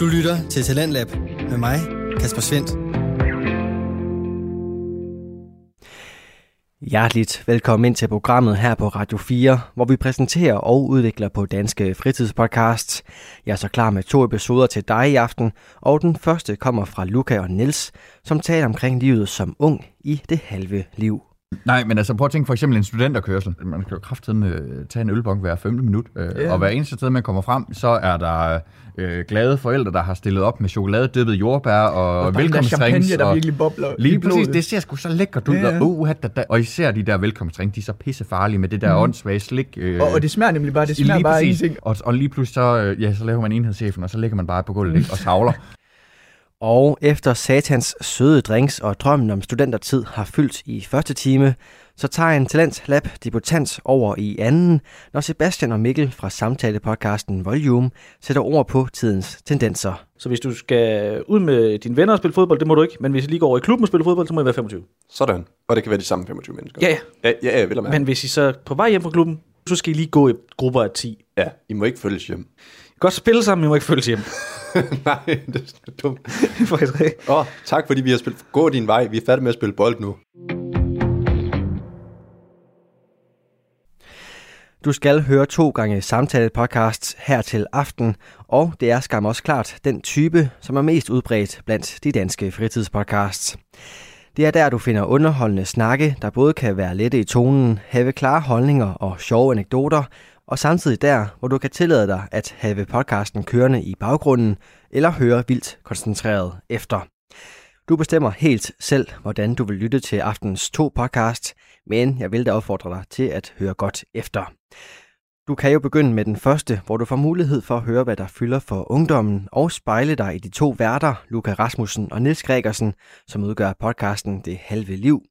Du lytter til Talentlab med mig, Kasper Svendt. Hjerteligt velkommen ind til programmet her på Radio 4, hvor vi præsenterer og udvikler på danske fritidspodcasts. Jeg er så klar med to episoder til dig i aften, og den første kommer fra Luca og Niels, som taler omkring livet som ung i det halve liv. Nej, men altså prøv at tænke for eksempel en studenterkørsel. Man kan jo kraftedeme øh, tage en ølbong hver femte minut, øh, Ja. og hver eneste sted, man kommer frem, så er der øh, glade forældre, der har stillet op med chokoladedippet jordbær og, Og der er velkomstdrinks. der og virkelig bobler Lige præcis, det ser sgu så lækkert ud. Ja. Og, uh, da, da, og især de der velkomstdrinks, de er så pissefarlige med det der Mhm. åndssvage slik. Øh, Og, og det smager nemlig bare, det smager lige bare ingenting. Og, og lige pludselig så, øh, ja, så laver man enhedschefen, og så ligger man bare på gulvet ikke? og savler. Og efter satans søde drinks og drømmen om studentertid har fyldt i første time, så tager en Talent Lab debutant over i anden, når Sebastian og Mikkel fra samtalepodcasten Volume sætter ord på tidens tendenser. Så hvis du skal ud med dine venner og spille fodbold, det må du ikke. Men hvis I lige går over i klubben og spiller fodbold, så må I være 25. Sådan. Og det kan være de samme 25 mennesker. Ja, ja. Ja, ja, vel. Men hvis I så er på vej hjem fra klubben, så skal I lige gå i grupper af 10. Ja, I må ikke følges hjem. Godt spille sammen, men I må ikke følges hjem. Nej, det er dumt. Faktisk rigtigt. Åh, oh, tak fordi vi har spillet. Gå din vej. Vi er færdige med at spille bold nu. Du skal høre to gange samtalepodcasts her til aften, og det er skam også klart den type, som er mest udbredt blandt de danske fritidspodcasts. Det er der, du finder underholdende snakke, der både kan være lette i tonen, have klare holdninger og sjove anekdoter, og samtidig der, hvor du kan tillade dig at have podcasten kørende i baggrunden, eller høre vildt koncentreret efter. Du bestemmer helt selv, hvordan du vil lytte til aftens to podcast, men jeg vil da opfordre dig til at høre godt efter. Du kan jo begynde med den første, hvor du får mulighed for at høre, hvad der fylder for ungdommen, og spejle dig i de to værter, Luca Rasmussen og Nils Gregersen, som udgør podcasten Det Halve Liv.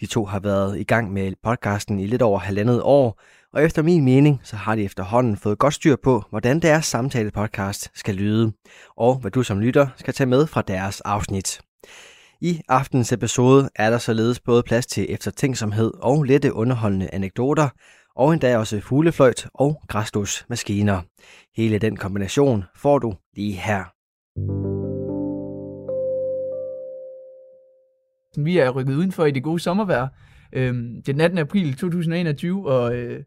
De to har været i gang med podcasten i lidt over halvandet år, og efter min mening, så har de efterhånden fået godt styr på, hvordan deres samtale-podcast skal lyde, og hvad du som lytter skal tage med fra deres afsnit. I aftens episode er der således både plads til eftertænksomhed og lette underholdende anekdoter, og endda også fuglefløjt og græsdusmaskiner. Hele den kombination får du lige her. Vi er rykket udenfor i det gode sommervejr. Øhm, det er den 18. april 2021, og øh,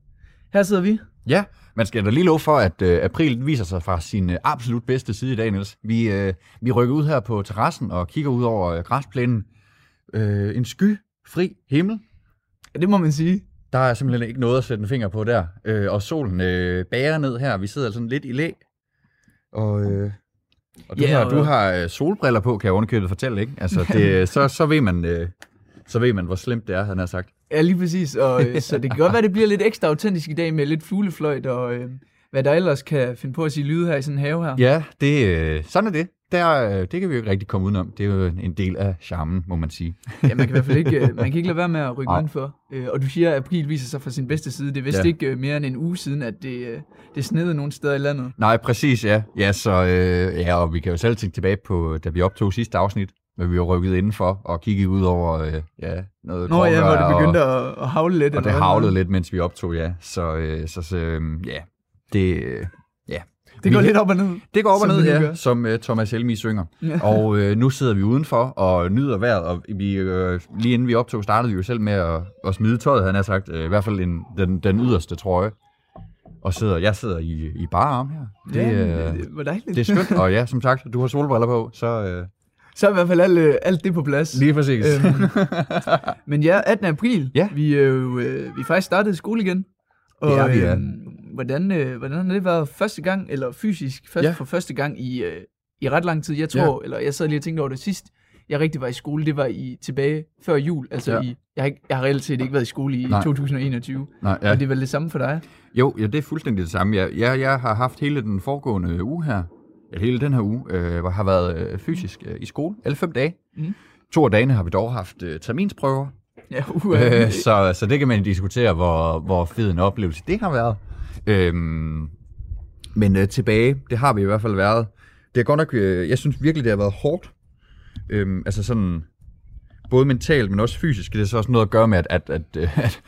her sidder vi. Ja, man skal da lige love for, at øh, april viser sig fra sin øh, absolut bedste side i dag, Niels. Vi, øh, vi rykker ud her på terrassen og kigger ud over øh, græsplænen. Øh, en skyfri himmel. Ja, det må man sige. Der er simpelthen ikke noget at sætte en finger på der. Øh, og solen øh, bærer ned her. Vi sidder sådan lidt i læ. Og, øh, og du, Ja, har, og- du har øh, solbriller på, kan jeg underkøbet fortælle, ikke? Altså, det, så, så, ved man, øh, så ved man, hvor slemt det er, han har sagt. Ja, lige præcis. Og, øh, så det kan godt være, det bliver lidt ekstra autentisk i dag med lidt fuglefløjt og øh, hvad der ellers kan finde på at sige lyde her i sådan en have her. Ja, det, øh, sådan er det. Der, øh, det kan vi jo ikke rigtig komme udenom. Det er jo en del af charmen, må man sige. Ja, man kan i hvert fald ikke, man kan ikke lade være med at rykke Nej. udenfor. Og du siger, at april viser sig fra sin bedste side. Det er vist Ja. ikke mere end en uge siden, at det, det snede nogle steder i landet. Nej, præcis, ja. Ja, så, øh, ja, og vi kan jo selv tænke tilbage på, da vi optog sidste afsnit, hvor vi var rykket indenfor og kiggede ud over øh, ja, noget Nå ja, hvor det begyndte og, at, at havle lidt. og det havlede lidt, mens vi optog, ja. Så, øh, så, så øh, ja, det, øh, ja. Det går Vi- lidt op og ned. Det går op og ned, det ja, gør. som uh, Thomas Helmi synger. Ja. Og øh, nu sidder vi udenfor og nyder vejret, og vi, øh, lige inden vi optog, startede vi jo selv med at, at smide tøjet, han har sagt. Øh, I hvert fald en, den, den yderste trøje. Og sidder, jeg sidder i, i bare arm her. Det, ja, øh, det, det var dejligt. det er skønt, og ja, som sagt, du har solbriller på, så øh, Så er i hvert fald alt, øh, alt det på plads. lige præcis. Øhm, men ja, 18. april. Ja. Vi, jo, øh, vi faktisk startet i skole igen. Og, Det er vi, ja. øhm, hvordan, øh, hvordan har det været første gang, eller fysisk først, Ja. for første gang i, øh, i ret lang tid? Jeg tror, ja. eller jeg sad lige og tænkte over det sidst, jeg rigtig var i skole, det var i tilbage før jul. Altså Ja. i, jeg, har ikke, jeg har reelt set ikke været i skole i Nej. 2021. Nej, ja. Og det er vel det samme for dig? Jo, ja, det er fuldstændig det samme. Jeg, jeg, jeg har haft hele den foregående uge her, eller hele den her uge, øh, har været øh, fysisk øh, i skole, alle fem dage. Mhm. To af dagene har vi dog haft øh, terminsprøver, Ja, uh, øh, så, så det kan man diskutere, hvor, hvor fed en oplevelse det har været. Øhm, men øh, tilbage, det har vi i hvert fald været. Det er godt nok, øh, jeg synes virkelig, det har været hårdt. Øhm, altså sådan, både mentalt, men også fysisk, det er så også noget at gøre med, at, at, at, øh, at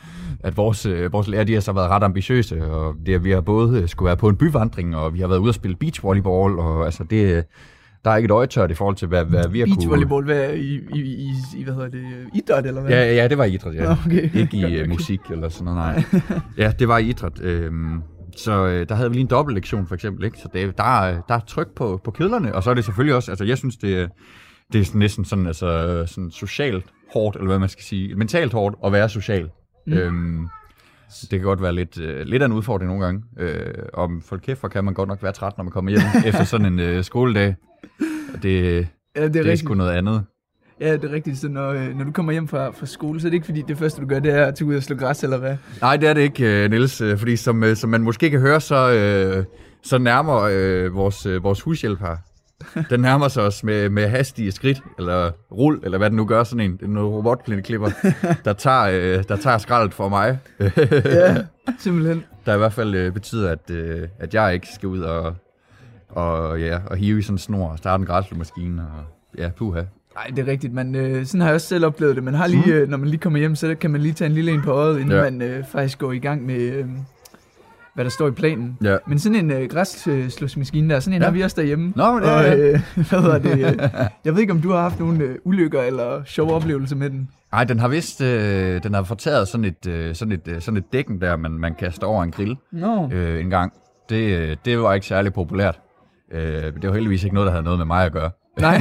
at vores, øh, vores lærer, de har så været ret ambitiøse, og det, vi har både øh, skulle være på en byvandring, og vi har været ude at spille beachvolleyball, og altså det, øh, der er ikke et øje tørt i forhold til, hvad, hvad vi har kunne... Beachvolleyball, hvad er i, i, i, i, hvad hedder det, idræt eller hvad? Ja, ja, det var i idræt, ja. Okay. Ikke i okay. musik eller sådan noget, nej. Ja, det var i idræt. Øhm, så øh, der havde vi lige en dobbeltlektion for eksempel, ikke? Så det, der, er, der er tryk på, på kedlerne, og så er det selvfølgelig også, altså jeg synes, det, det er næsten sådan, altså, øh, sådan socialt hårdt, eller hvad man skal sige, mentalt hårdt at være social. Mm. Øhm, det kan godt være lidt, øh, lidt af en udfordring nogle gange. Øh, om folk kæft, kan man godt nok være træt, når man kommer hjem efter sådan en øh, skoledag. Og Det, Ja, det er, det er rigtigt. sgu noget andet. Ja, det er rigtigt. Så når, øh, når du kommer hjem fra, fra skole, så er det ikke fordi, det første, du gør, det er at tage ud og slå græs, eller hvad? Nej, det er det ikke, øh, Niels, øh, fordi som, øh, som man måske kan høre, så, øh, så nærmer øh, vores, øh, vores hushjælp her. Den nærmer sig os med, med hastige skridt, eller rul, eller hvad den nu gør, sådan en, er noget robotplæneklipper, der tager, øh, der tager skraldet for mig. Ja, simpelthen. der i hvert fald øh, betyder, at, øh, at jeg ikke skal ud og, og, ja, og hive i sådan en snor og starte en græsslåmaskine. Og, ja, puha. Nej, det er rigtigt. Man, øh, sådan har jeg også selv oplevet det. Man har lige, øh, når man lige kommer hjem, så kan man lige tage en lille en på øjet, inden ja. man øh, faktisk går i gang med, øh, hvad der står i planen. Ja. Men sådan en øh, græsslåsmaskine der, sådan en Ja. har vi også derhjemme. Nå, men det og, øh, hvad hedder det? Øh, jeg ved ikke, om du har haft nogle øh, ulykker eller sjove oplevelser med den. Nej, den har vist, øh, den har fortaget sådan et, øh, sådan et, øh, sådan et dækken der, man, man kaster over en grill Nå. øh, en gang. Det, øh, det var ikke særlig populært. Øh, det var heldigvis ikke noget, der havde noget med mig at gøre. Nej.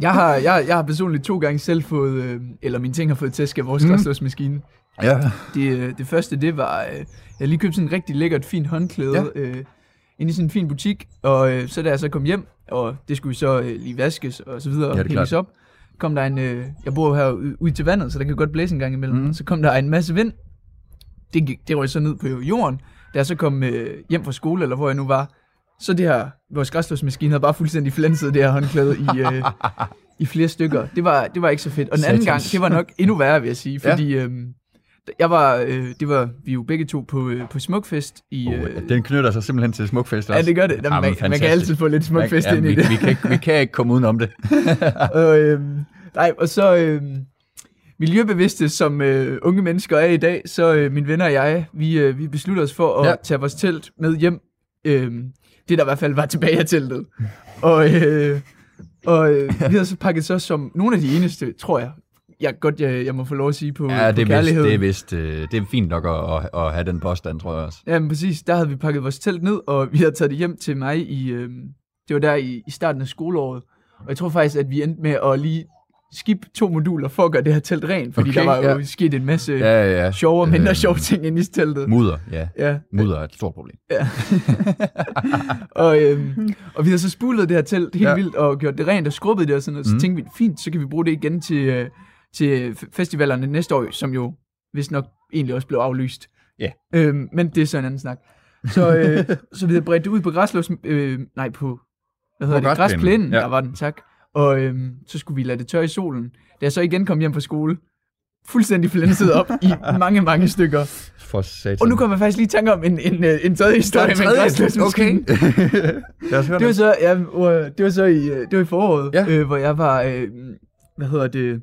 jeg, har, jeg, jeg har personligt to gange selv fået, øh, eller mine ting har fået tæsk af vores mm. græsslåsmaskine. Ja. Det, øh, det første, det var, øh, jeg lige købt sådan en rigtig lækkert, fint håndklæde Ja. ja. øh, inde i sådan en fin butik, og øh, så da jeg så kom hjem, og det skulle så øh, lige vaskes og så videre, Ja, ja, og hænges op, kom der en, øh, jeg bor jo her ude ud til vandet, så der kan godt blæse en gang imellem, mm. så kom der en masse vind, det, gik, det røg så ned på jorden, da jeg så kom øh, hjem fra skole, eller hvor jeg nu var, så det her, vores græslåsmaskine havde bare fuldstændig flænset det her håndklæde i, øh, i flere stykker. Det var, det var ikke så fedt. Og den anden gang, Satans. det var nok endnu værre, vil jeg sige, Ja. fordi øhm, jeg var, øh, det var vi jo begge to på, øh, på Smukfest i... Oh, Øh, den knytter sig simpelthen til smukfest ja, det gør det. Jamen, Jamen, man, man kan altid få lidt Smukfest ja, ind i vi, det. Vi kan, ikke, vi kan ikke komme udenom det. og, øhm, nej, og så øhm, miljøbevidste, som øh, unge mennesker er i dag, så øh, mine venner og jeg, vi, øh, vi beslutter os for at Ja. tage vores telt med hjem. Øhm, det der i hvert fald var tilbage af teltet. Og, øh, og øh, vi havde så pakket så som nogle af de eneste, tror jeg, jeg godt, jeg, jeg må få lov at sige på, Ja, på det er vist, kærlighed. det er, vist, øh, det er fint nok at, at, at have den påstand, tror jeg også. Ja, men præcis. Der havde vi pakket vores telt ned, og vi havde taget det hjem til mig i... Øh, det var der i, i starten af skoleåret. Og jeg tror faktisk, at vi endte med at lige skip to moduler for at gøre det her telt rent, fordi Okay, der var jo ja. sket en masse ja, Ja, ja, ja. sjove og mindre Øh, sjove ting inde i teltet. Mudder, ja. Ja, Mudder er et stort problem. og, øhm, og vi havde så spulet det her telt helt Ja. ja. vildt og gjort det rent og skrubbet det og sådan noget. Så Mhm. tænkte vi, fint, så kan vi bruge det igen til, øh, til festivalerne næste år, som jo vist nok egentlig også blev aflyst. Ja. Øhm, men det er så en anden snak. Så, øh, så vi havde bredt det ud på græslås... Øh, nej, på... Hvad hedder På det? græsplænen, ja. der var den, tak. Og øhm, så skulle vi lade det tørre i solen. Da jeg så igen kom hjem fra skole, fuldstændig flænset op i mange, mange stykker. For satan. Og nu kommer jeg faktisk lige i tanke om en, en, øh, en tredje historie med en græslåsmaskine. Okay. Det var så, ja, øh, det var så i, øh, det var i foråret, ja. øh, hvor jeg var, øh, hvad hedder det,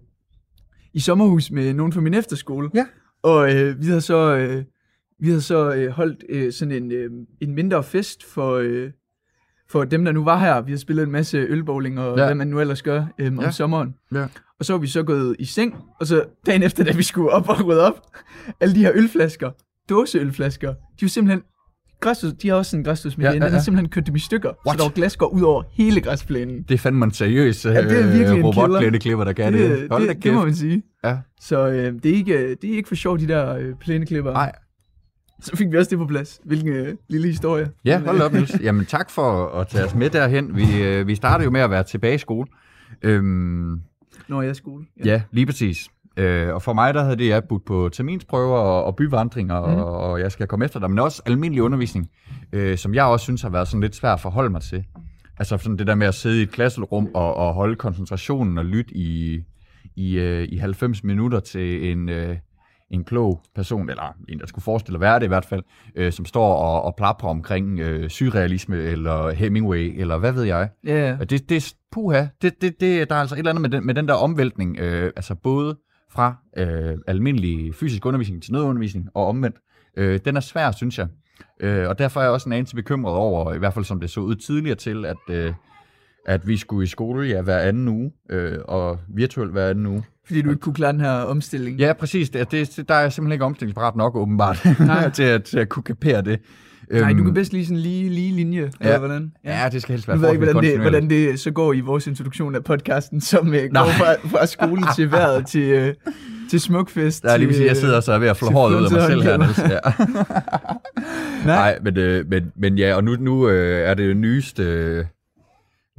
i sommerhus med nogen fra min efterskole. Ja. Og øh, vi havde så, øh, vi havde så øh, holdt øh, sådan en, øh, en mindre fest for, øh, for dem, der nu var her. Vi havde spillet en masse ølbowling og Ja. ja. hvad man nu ellers gør øh, om Ja. sommeren. Ja. Og så var vi så gået i seng, og så dagen efter, da vi skulle op og rydde op, alle de her ølflasker, dåseølflasker, de var simpelthen, græstus, de har også sådan en græstusmedie, Ja, ja, ja, ja, ja. ja. simpelthen kørt dem i stykker, What? så der var glasgård ud over hele græsplænen. Det er fandme en seriøs Ja, det er virkelig en øh, robotplæneklipper, der kan det. det, Hold det, det må man sige. Ja. Så øh, det, er ikke, det er ikke for sjovt, de der øh, plæneklipper. Nej. Så fik vi også det på plads. Hvilken øh, lille historie. Ja, hold øh, op, Niels. Jamen tak for at tage os med derhen. Vi, øh, vi startede jo med at være tilbage i skole. Øhm, Når jeg er i skole. ja, lige præcis. Øh, og for mig, der havde det jeg budt på terminsprøver og, og byvandringer, mm. og, og jeg skal komme efter dig, men også almindelig undervisning, øh, som jeg også synes har været sådan lidt svært at forholde mig til. Altså sådan det der med at sidde i et klasserum og, og holde koncentrationen og lytte i, i, øh, i 90 minutter til en, øh, en klog person, eller en, der skulle forestille at være det i hvert fald, øh, som står og, og plapper omkring øh, surrealisme eller Hemingway, eller hvad ved jeg. Og det, det, puha, det, det, det, der er altså et eller andet med den, med den der omvæltning, øh, altså både fra øh, almindelig fysisk undervisning til nødundervisning og omvendt. Øh, den er svær, synes jeg. Øh, og derfor er jeg også en anelse bekymret over, i hvert fald som det så ud tidligere til, at, øh, at vi skulle i skole ja, hver anden uge, øh, og virtuelt hver anden uge. Fordi du ikke kunne klare den her omstilling. Ja, præcis. Det, det, der er simpelthen ikke omstillingsparat nok, åbenbart, Nej. til, at, til at kunne kapere det. Nej, du Øhm, kan bedst lige sådan lige, lige linje, ja. eller hvordan? Ja, det skal helst være Nu ved jeg ikke, hvordan det, hvordan det så går i vores introduktion af podcasten, som uh, går Nej. fra, fra skole til vejret til, uh, til smukfest. Der er lige sige, jeg øh, sidder så ved at flå håret ud af mig selv her. Niels. Ja. Nej. Nej, men, øh, men, men ja, og nu, nu øh, er det jo nyeste, øh,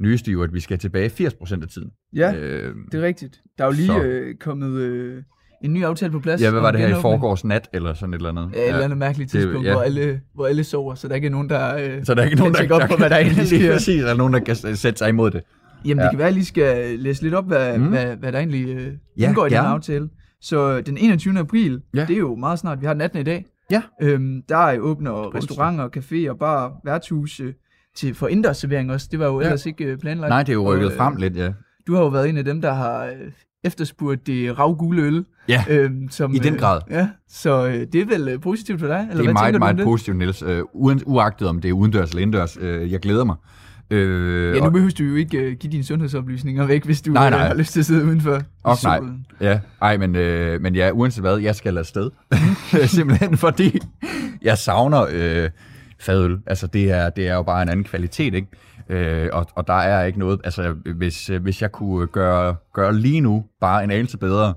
nyeste jo, at vi skal tilbage 80% af tiden. Ja, Øh, det er rigtigt. Der er jo lige så. øh, kommet øh, en ny aftale på plads. ja, hvad var det her i forgårs nat, eller sådan et eller andet? Ja, et eller andet mærkeligt Det- tidspunkt, ja. hvor, alle, hvor alle sover, så der ikke er nogen, der... Øh, Så der er ikke nogen, der, tjekke op på, hvad der egentlig sker. præcis, der er nogen, der kan sætte sig imod det. Jamen, Ja. det kan være, at jeg lige skal læse lidt op, hvad, Mm. hvad, hvad der egentlig øh, Ja, indgår i den gerne. aftale. Så den 21. april, Ja. det er jo meget snart, vi har den 18. i dag. Ja. Øhm, der er åbner restauranter, caféer, bar, værtshus øh, til for indendørsservering også. Det var jo Ja. ellers ikke øh, planlagt. Nej, det er jo rykket Og, øh, frem lidt, ja. Du har jo været en af dem, der har øh, efterspurgt det ravgule øl. Ja, Øhm, som, i den øh, grad. Ja, så øh, det er vel øh, positivt for dig? Eller Det er hvad meget, meget det? positivt, Niels. Øh, uagtet om det er udendørs eller indendørs. Øh, jeg glæder mig. Øh, Ja, nu behøver du jo ikke øh, give dine sundhedsoplysninger væk, hvis du Nej, øh, nej. har lyst til at sidde udenfor Og nej. Ja, ej, men, øh, men ja, uanset hvad, jeg skal afsted. Simpelthen fordi jeg savner øh, fadøl. Altså, det er, det er jo bare en anden kvalitet, ikke? Øh, og, og der er ikke noget, altså, hvis, øh, hvis jeg kunne gøre, gøre lige nu bare en anelse bedre,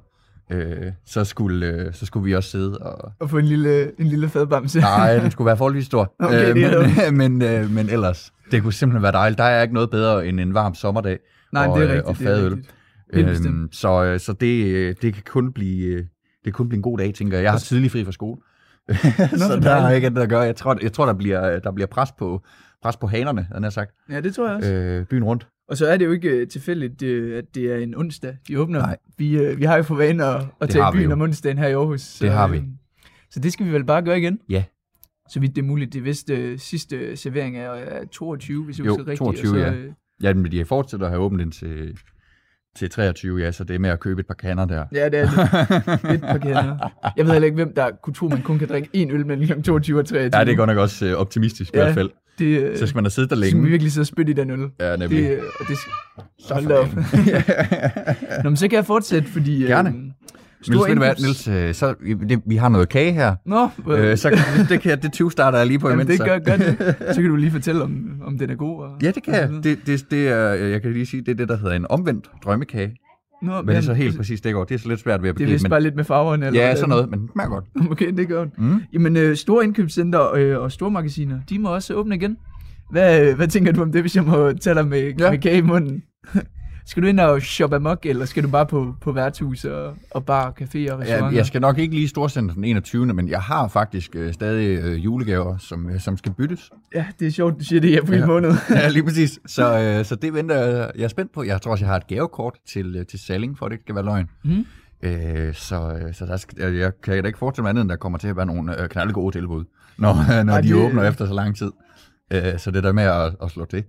øh, så, skulle, øh, så skulle vi også sidde og... Og få en lille, en lille fadbamse. Nej, den skulle være forholdsvis stor. Okay, det er men, men, øh, men ellers, det kunne simpelthen være dejligt. Der er ikke noget bedre end en varm sommerdag. Nej, og, det er øh, rigtigt. og det er fadøl. rigtigt. Øhm, så øh, så det, øh, det kan kun blive øh, det kan kun blive en god dag, tænker jeg. Jeg har tidlig fri fra skole. så der er ikke andet at gøre. Jeg tror, jeg tror der, bliver, der bliver pres på, pres på hanerne, havde jeg sagt, Ja, det tror jeg også. øh, byen rundt. Og så er det jo ikke øh, tilfældigt, at det er en onsdag, de åbner. Nej. Vi, øh, vi har jo for vane at, at tage har i byen jo. om onsdagen her i Aarhus. Så, Det har vi. øh, Så det skal vi vel bare gøre igen? Ja. Så vidt det er muligt. Det øh, sidste servering er, er 22, hvis jeg Jo, husker rigtigt. 22, og så, ja. Ja, men de fortsætter at have åbent indtil til 23, ja, så det er med at købe et par kander der. Ja, det er det. Lidt parkeret. Jeg ved heller ikke, hvem der kunne tro, man kun kan drikke én øl mellem kl. 22 og 23. Ja, det er godt nok også øh, optimistisk i Ja, hvert fald. Det, øh, Så skal man have siddet der så skal længe. virkelig sidde og spytte i den øl. Ja, nemlig. Det, øh, og det. Hold da op. Nå, men så kan jeg fortsætte, fordi... Gerne. Øh, Niels, ved du hvad, Niels, øh, så, det, vi har noget kage her. Nå, øh, Øh, så det, kan, det 20 starter jeg lige på jamen, imens. det gør, gør det. Så kan du lige fortælle, om, om den er god. Og, Ja, det kan jeg. Det, det, det er, jeg kan lige sige, det er det, der hedder en omvendt drømmekage. Nå, Men det er så helt præcis, det går. Det er så lidt svært ved at Det er begribe. vist Men, bare lidt med farverne. Eller ja, sådan noget, men det smager godt. Okay, det gør den. Mm. Jamen, øh, store indkøbscenter øh, og store magasiner, de må også åbne igen. Hvad, øh, hvad tænker du om det, hvis jeg må tage dig med, ja. med kage i munden? skal du ind og shoppe amok, eller skal du bare på, på værtshus og, og bar, café og Ja, restauranter? jeg skal nok ikke lige storsende den 21. Men jeg har faktisk øh, stadig øh, julegaver, som, øh, som skal byttes. Ja, det er sjovt, du siger det i april Ja. måned. ja, lige præcis. Så, øh, så det venter jeg. Jeg er spændt på. Jeg tror også, jeg har et gavekort til, øh, til Salling, for det ikke skal være løgn. Mm. Øh, så så, så der skal, jeg, kan da ikke forestille mig andet, end der kommer til at være nogle øh, knaldegode tilbud, når, når Ej, de det- åbner efter så lang tid. Øh, så det er der med at, at slå til.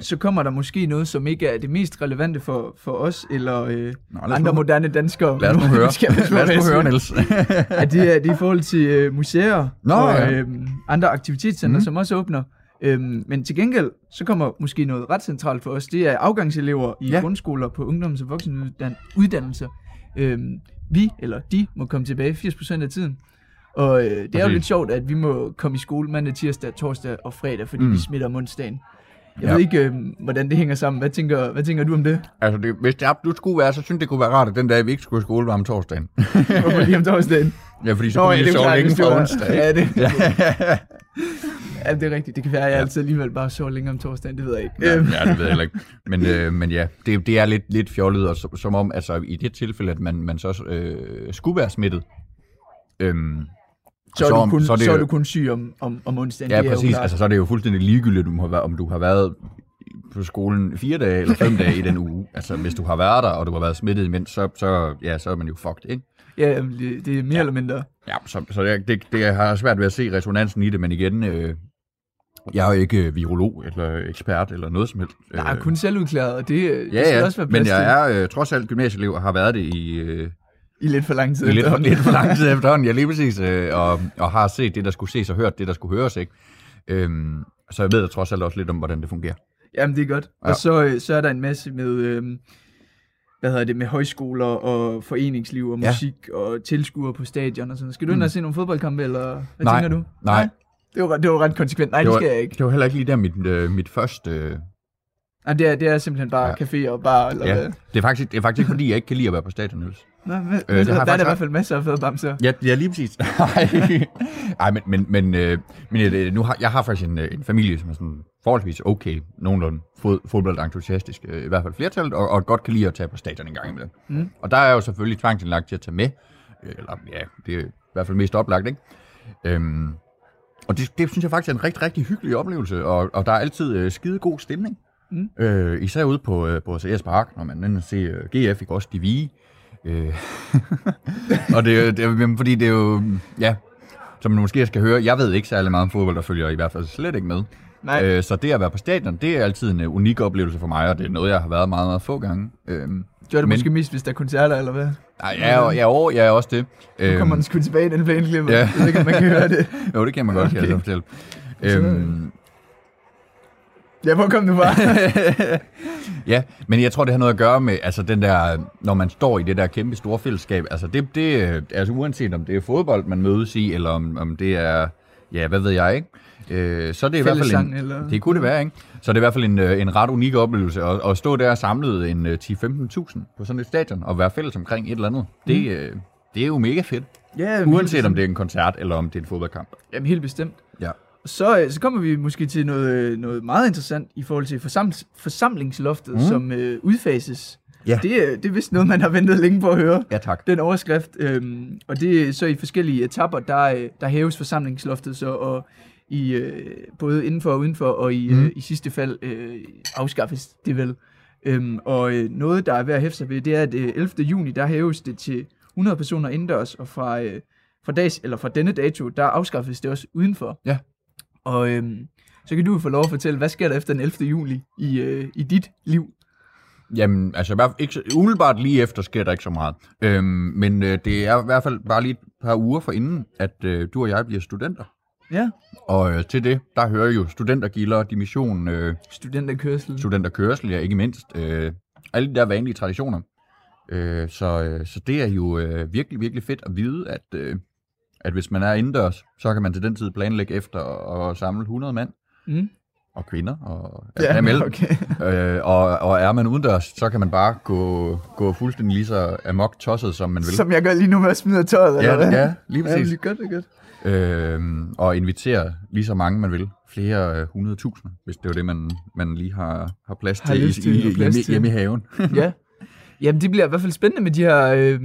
Så kommer der måske noget, som ikke er det mest relevante for, for os, eller øh, Nå, andre nu- moderne danskere. Lad os nu høre. Lad os nu høre, Niels. Ja, det er, det er i forhold til øh, museer Nå, og ja. øh, andre aktivitetscenter, mm. som også åbner. Øhm, men til gengæld, så kommer måske noget ret centralt for os. Det er afgangselever i Ja. grundskoler på ungdoms- og voksenuddannelser. Øhm, vi, eller de, må komme tilbage 80% af tiden. Og øh, det er jo lidt sjovt, at vi må komme i skole mandag, tirsdag, torsdag og fredag, fordi mm. vi smitter om onsdagen. Jeg Ja. ja. ved ikke, øh, hvordan det hænger sammen. Hvad tænker, hvad tænker du om det? altså, det, hvis det absolut skulle være, så synes jeg, det kunne være rart, at den dag, vi ikke skulle i skole, var om torsdagen. Hvorfor lige om torsdagen? Ja, fordi så Nå, kunne ja, vi sove længe fra var- onsdag. Ja, det, Ja. ja, det er rigtigt. Det kan være, at jeg altid alligevel bare sover længere om torsdagen. Det ved jeg ikke. Ja, Øhm, ja, det ved jeg heller ikke. Men, øh, men ja, det, det er lidt, lidt fjollet, og som, som om, altså i det tilfælde, at man, man så øh, skulle være smittet, øhm, så, er så du om- kun, så er er, det så er du kun syg om, om, om onsdagen. ja det er præcis, altså så er det jo fuldstændig ligegyldigt, om du har, været- om du har været på skolen fire dage eller fem dage i den uge. Altså hvis du har været der, og du har været smittet imens, så, så, ja, så er man jo fucked, ikke? Ja, det, det er mere eller mindre. Ja, så, så det, det, det har svært ved at se resonansen i det, men igen, øh, jeg er jo ikke øh, virolog eller ekspert eller noget som helst. Der er Øh, kun selvudklæret, og det, det Ja, skal ja, også være men plads til. jeg er øh, trods alt gymnasieelev og har været det i, øh, I lidt for lang tid. lidt, for, lidt for lang tid efterhånden, ja lige præcis, øh, og, og har set det, der skulle ses og hørt det, der skulle høres, ikke? Øhm, så jeg ved trods alt også lidt om, hvordan det fungerer. Jamen, det er godt. Ja. Ja. Og så, øh, så er der en masse med, øhm, hvad hedder det, med højskoler og foreningsliv og Ja. musik og tilskuere på stadion og sådan. Skal du ind og se nogle fodboldkampe, eller hvad Mm. Nej. tænker du? Nej. Det var, det var ret konsekvent. Nej, det, var, skal jeg ikke. Det var heller ikke lige der mit, øh, mit første... Øh, det er, det er simpelthen bare Ja. ja. café og bar, eller ja. hvad? Det er faktisk, det er faktisk ikke, fordi jeg ikke kan lide at være på stadion, Niels. Nå, men, Øh, det der, har jeg der er der i hvert fald masser af fede bamser. Ja, ja lige præcis. Nej, Ej, men, men, men, øh, men øh, nu har, jeg har faktisk en, øh, en familie, som er sådan forholdsvis okay, nogenlunde fod, fodboldentusiastisk, øh, i hvert fald flertallet, og, og godt kan lide at tage på stadion en gang imellem. Mm. Og der er jo selvfølgelig tvangsindlagt til at tage med, øh, eller ja, det er i hvert fald mest oplagt, ikke? Øhm, og det, det synes jeg faktisk er en rigtig, rigtig hyggelig oplevelse, og, og der er altid øh, skide god stemning. Mm. Øh, især ude på, øh, på CS Park, når man ender se øh, GF, ikke også de vige. Øh, og det, det, fordi det er jo, ja, som man måske skal høre, jeg ved ikke særlig meget om fodbold, der følger i hvert fald slet ikke med. Nej, Øh, så det at være på stadion, det er altid en uh, unik oplevelse for mig, og det er noget, jeg har været meget, meget få gange. Øhm, det var det men- måske mest, hvis der er koncerter, eller hvad? ej, jeg, er, jeg, er over, jeg er også det. Nu kommer den sgu tilbage i den plæneklipper. ja. Ja. Jeg ved ikke, man kan høre det. jo, det kan man godt, okay. kan jeg så fortælle. Øhm, Ja, hvor kom du fra? ja, men jeg tror, det har noget at gøre med, altså den der, når man står i det der kæmpe store fællesskab, altså det, det øh, altså uanset om det er fodbold, man mødes i, eller om, om det er, ja, hvad ved jeg, ikke? Øh, så er det i hvert fald en, eller? det kunne det være, ikke? Så er det i hvert fald en, øh, en ret unik oplevelse, at, at stå der samlet en øh, 10-15.000 på sådan et stadion, og være fælles omkring et eller andet. Det, øh, det er jo mega fedt, Ja, uanset om det er en koncert, eller om det er en fodboldkamp. Jamen, helt bestemt. Ja. Så, øh, så kommer vi måske til noget, noget meget interessant i forhold til forsam- forsamlingsloftet, Mm. som øh, udfases. Ja. Det, er- det er vist noget, man har ventet længe på at høre. Ja, tak. Den overskrift. Øhm, og det er så i forskellige etapper, der, øh, der hæves forsamlingsloftet så, og i, øh, både indenfor og udenfor, og i, Mm. øh, i sidste fald øh, afskaffes det vel. Øhm, og øh, noget, der er værd at hæfte sig ved, det er, at øh, 11. juni, der hæves det til 100 personer indendørs, og fra, øh, fra, dags, eller fra denne dato, der afskaffes det også udenfor. Ja. Og øhm, så kan du få lov at fortælle, hvad sker der efter den 11. juli i, øh, i dit liv? Jamen, altså i hvert fald ikke, så- umiddelbart lige efter sker der ikke så meget. Øhm, men øh, det er i hvert fald bare lige et par uger for inden, at øh, du og jeg bliver studenter. Ja. Og øh, til det, der hører jo studentergilder, dimission, øh, Studenterkørsel. studenterkørsel, ja ikke mindst. Øh, alle de der vanlige traditioner. Øh, så, øh, så det er jo øh, virkelig, virkelig fedt at vide, at, øh, at hvis man er indendørs, så kan man til den tid planlægge efter at, samle 100 mand Mm. og kvinder og Ja, ML. okay. Øh, og, og er man udendørs, så kan man bare gå, gå fuldstændig lige så amok tosset, som man vil. Som jeg gør lige nu med at smide tøjet, eller ja, hvad? ja, lige Ja, præcis. det er godt, det godt. Øhm, og invitere lige så mange, man vil. Flere øh, hundredtusinder, hvis det er det, man, man lige har, har plads Har til, i, til i, hjemme, hjemme i haven. ja. Jamen, det bliver i hvert fald spændende med de her øh,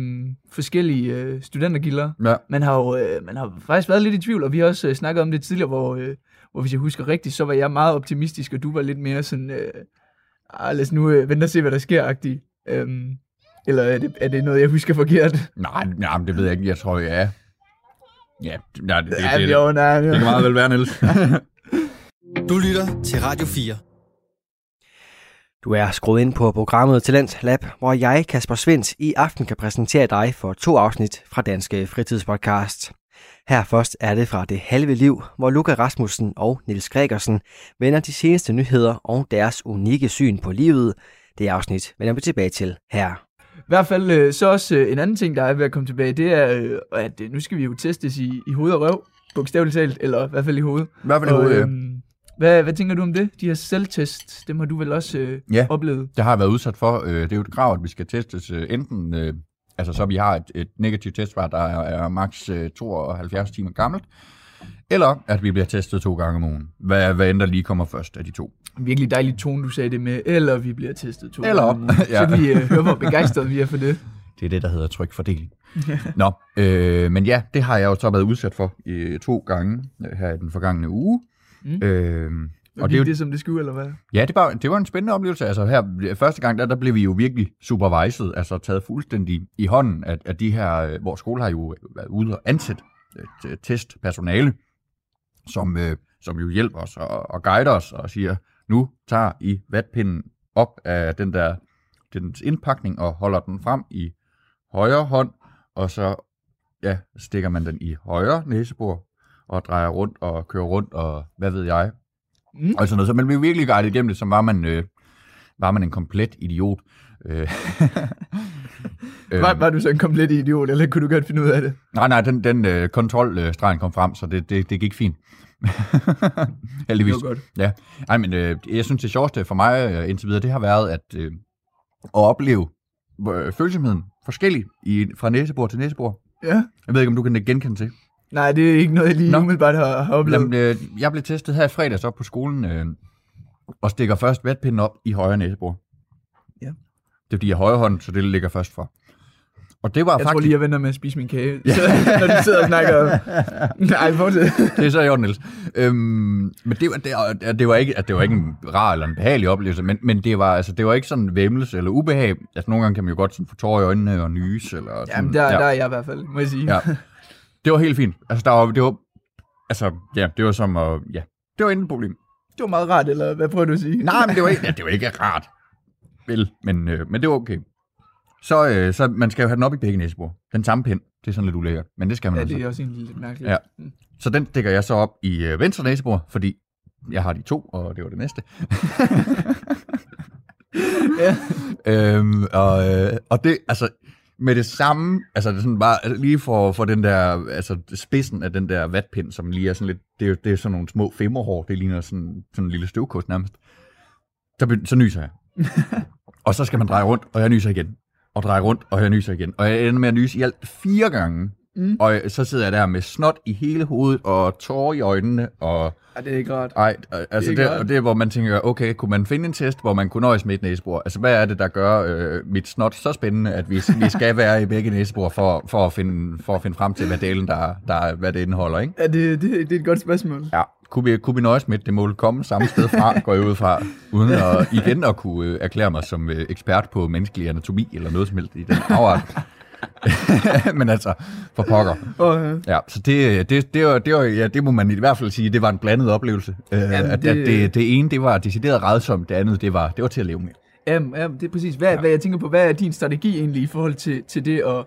forskellige øh, studentergilder. ja. Man har jo øh, man har faktisk været lidt i tvivl, og vi har også øh, snakket om det tidligere, hvor, øh, hvor hvis jeg husker rigtigt, så var jeg meget optimistisk, og du var lidt mere sådan, øh, ah, lad os nu øh, vente og se, hvad der sker-agtig. Øhm, eller er det, er det noget, jeg husker forkert? Nej, nej, men det ved jeg ikke. Jeg tror, jeg er... Ja, det, ja, det, det, det, jo, nej, det kan meget vel være, Niels. Du lytter til Radio 4. Du er skruet ind på programmet Talent Lab, hvor jeg, Kasper Svendt, i aften kan præsentere dig for to afsnit fra Danske Fritidspodcast. Her først er det fra Det Halve Liv, hvor Luca Rasmussen og Nils Gregersen vender de seneste nyheder og deres unikke syn på livet. Det afsnit vender vi tilbage til her. I hvert fald øh, så også øh, en anden ting, der er ved at komme tilbage, det er, øh, at nu skal vi jo testes i, i hoved og røv, bogstaveligt talt, eller i hvert fald i hovedet. I hvert fald i Og, hovedet, ja. øhm, hvad, hvad tænker du om det? De her selvtest, dem har du vel også øh, Ja. oplevet? Det har jeg været udsat for. Øh, Det er jo et krav, at vi skal testes øh, enten, øh, altså så vi har et, et negativt testsvar, der er, er maks øh, 72 timer gammelt, eller at vi bliver testet to gange om ugen. Hvad, hvad end der lige kommer først af de to. Virkelig dejlig tone, du sagde det med, eller vi bliver testet to Eller- gange om ugen. ja. Så vi øh, hører, hvor begejstrede vi er for det. Det er det, der hedder trykfordeling. Nå, øh, men ja, det har jeg jo så været udsat for øh, to gange øh, her i den forgangne uge. Mm. Øh, Og det er det, som det skulle, eller hvad? ja, det var, det var en spændende oplevelse. Altså her, første gang, der, der blev vi jo virkelig supervised, altså taget fuldstændig i hånden af, af de her, øh, hvor skole har jo været ude og ansætte øh, testpersonale, som, øh, som jo hjælper os og, og guider os og siger, nu tager I vatpinden op af den der dens indpakning og holder den frem i højre hånd, og så ja, stikker man den i højre næsebor, og drejer rundt og kører rundt, og hvad ved jeg. Mm. Og sådan noget. Så man blev virkelig guidet igennem det, som var man, øh, var man en komplet idiot. Øh, Var, var du så en komplet idiot, eller kunne du godt finde ud af det? Nej, nej, den, den øh, kontrolstregen kom frem, så det, det, det gik fint. Heldigvis. Det var godt. Ja. Ej, men øh, jeg synes, det sjoveste for mig øh, indtil videre, det har været at, øh, at opleve øh, følsomheden forskellig i, fra næsebor til næsebor. Ja. Jeg ved ikke, om du kan genkende til. Nej, det er ikke noget, jeg lige Nå. umiddelbart har, har oplevet. Jamen, øh, jeg blev testet her i fredags op på skolen, øh, og stikker først vatpinden op i højre næsebor. Ja. Det er fordi, jeg er højre hånd, så det ligger først for. Og det var jeg faktisk... tror lige, jeg venter med at spise min kage, så, når du sidder og snakker. Nej, fortsæt. det er så i orden, Niels. Øhm, men det var, det, var- det, var ikke, at det var ikke en rar eller en behagelig oplevelse, men, men det, var, altså, det var ikke sådan væmmelse eller ubehag. Altså nogle gange kan man jo godt sådan få tårer i øjnene og nys. Eller sådan, Jamen, der, ja. der er jeg i hvert fald, må jeg sige. Ja. Det var helt fint. Altså, der var, det var, altså, ja, det var som at, ja, det var intet problem. Det var meget rart, eller hvad prøver du at sige? Nej, men det var ikke, ja, det var ikke rart. Vel, men, øh, men det var okay. Så, øh, så man skal jo have den op i begge næsebor. Den samme pind. Det er sådan lidt ulækkert, men det skal man Ja, altså. det er også egentlig lidt mærkeligt. Ja. Mm. Så den stikker jeg så op i øh, venstre næsebor, fordi jeg har de to, og det var det næste. Ja. øhm, og, øh, og det, altså, med det samme, altså det er sådan bare, altså, lige for, for den der, altså spidsen af den der vatpind, som lige er sådan lidt, det er, det er sådan nogle små femmerhår, det ligner sådan, sådan en lille støvkost nærmest. Så, så nyser jeg. og så skal man dreje rundt, og jeg nyser igen. Og dreje rundt, og jeg nyser igen. Og jeg ender med at nyse i alt fire gange. Mm. Og så sidder jeg der med snot i hele hovedet, og tårer i øjnene, og Ja, det er ikke rart. ej, altså Det det, er det, det er, hvor man tænker, okay, kunne man finde en test, hvor man kunne nøjes med et næsebor? Altså, hvad er det, der gør øh, mit snot så spændende, at vi, vi skal være i begge næsebor for, for, at, finde, for at finde frem til, hvad delen der, der, hvad det indeholder, ikke? Ja, det, det, det er et godt spørgsmål. Ja, kunne vi, kunne vi nøjes med, det må komme samme sted fra, går jeg ud fra, uden at, igen at kunne øh, erklære mig som øh, ekspert på menneskelig anatomi, eller noget som helst i den afart. Men altså, for pokker. Øh, Ja, så det, det, det, var, det, var, ja, det må man i hvert fald sige, det var en blandet oplevelse. Øh, Jamen, at, det- at det, det ene, det var decideret redsomt, det andet, det var, det var til at leve med. Jamen, ja, det er præcis. Hvad, ja. hvad jeg tænker på, hvad er din strategi egentlig i forhold til, til det at,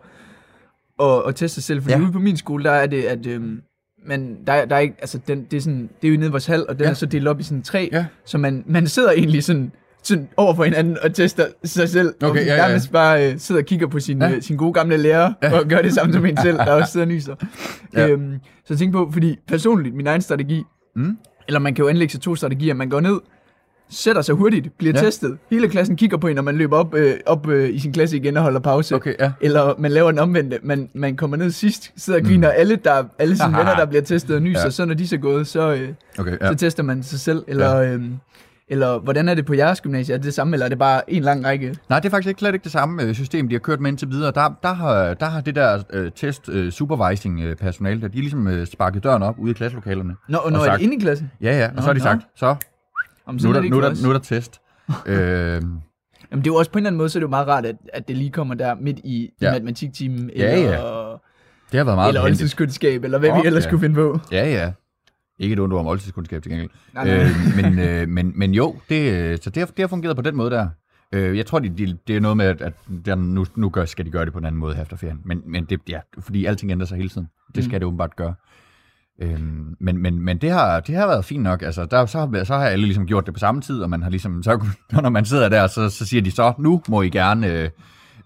at, at teste sig selv? Fordi Ja. ude på min skole, der er det, at øhm, man, der, der er ikke, altså den, det, er sådan, det er jo nede i vores hal, og den ja. er så delt op i sådan tre, Ja. så man, man sidder egentlig sådan, sådan over for hinanden og tester sig selv. Okay, ja, ja, nærmest bare øh, sidder og kigger på sin, Ja. øh, sin gode gamle lærer, Ja. og gør det samme som en selv, der også sidder og nyser. Ja. Øhm, så tænker på, fordi personligt, min egen strategi, Mm. eller man kan jo anlægge sig to strategier. Man går ned, sætter sig hurtigt, bliver Ja. testet. Hele klassen kigger på en, når man løber op, øh, op øh, i sin klasse igen og holder pause. Okay, ja. Eller man laver den omvendte. Man, man kommer ned sidst, sidder og griner mm. alle, der, alle sine Haha. venner, der bliver testet og nyser. Ja. Så når de så er gået, så, øh, Okay, ja. så tester man sig selv. Eller, ja. øhm, eller hvordan er det på jeres gymnasie? Er det det samme, eller er det bare en lang række? Nej, det er faktisk ikke, slet ikke det samme øh, system, de har kørt med indtil videre. Der, der, har, der har det der øh, test øh, supervising øh, personale, der de ligesom øh, sparket døren op ude i klasselokalerne. Nå, og når er sagt- det inde i klassen? Ja, ja, og Nå, så har de nå. sagt, så, Om, nu er, er der, nu, er der, nu er der test. øh, Jamen, det er jo også på en eller anden måde, så er det jo meget rart, at, at det lige kommer der midt i, i Ja. matematiktimen, Ja, eller, ja. det har været meget eller eller hvad Fuck vi ellers ja. kunne finde på. Ja, ja. Ikke et ondt om oldtidskundskab til gengæld. Nej, nej. Øh, men, øh, men, men jo, det, øh, så det har, det har fungeret på den måde der. Øh, jeg tror, de, de, det er noget med, at, at der, nu, nu gør, skal de gøre det på en anden måde her efter ferien. Men, men det, ja, fordi alting ændrer sig hele tiden. Det skal mm. det åbenbart gøre. Øhm, men men, men det, har, det har været fint nok. Altså, der, så, har, så har alle ligesom gjort det på samme tid, og man har ligesom, så, når man sidder der, så, så siger de så, nu må I gerne øh,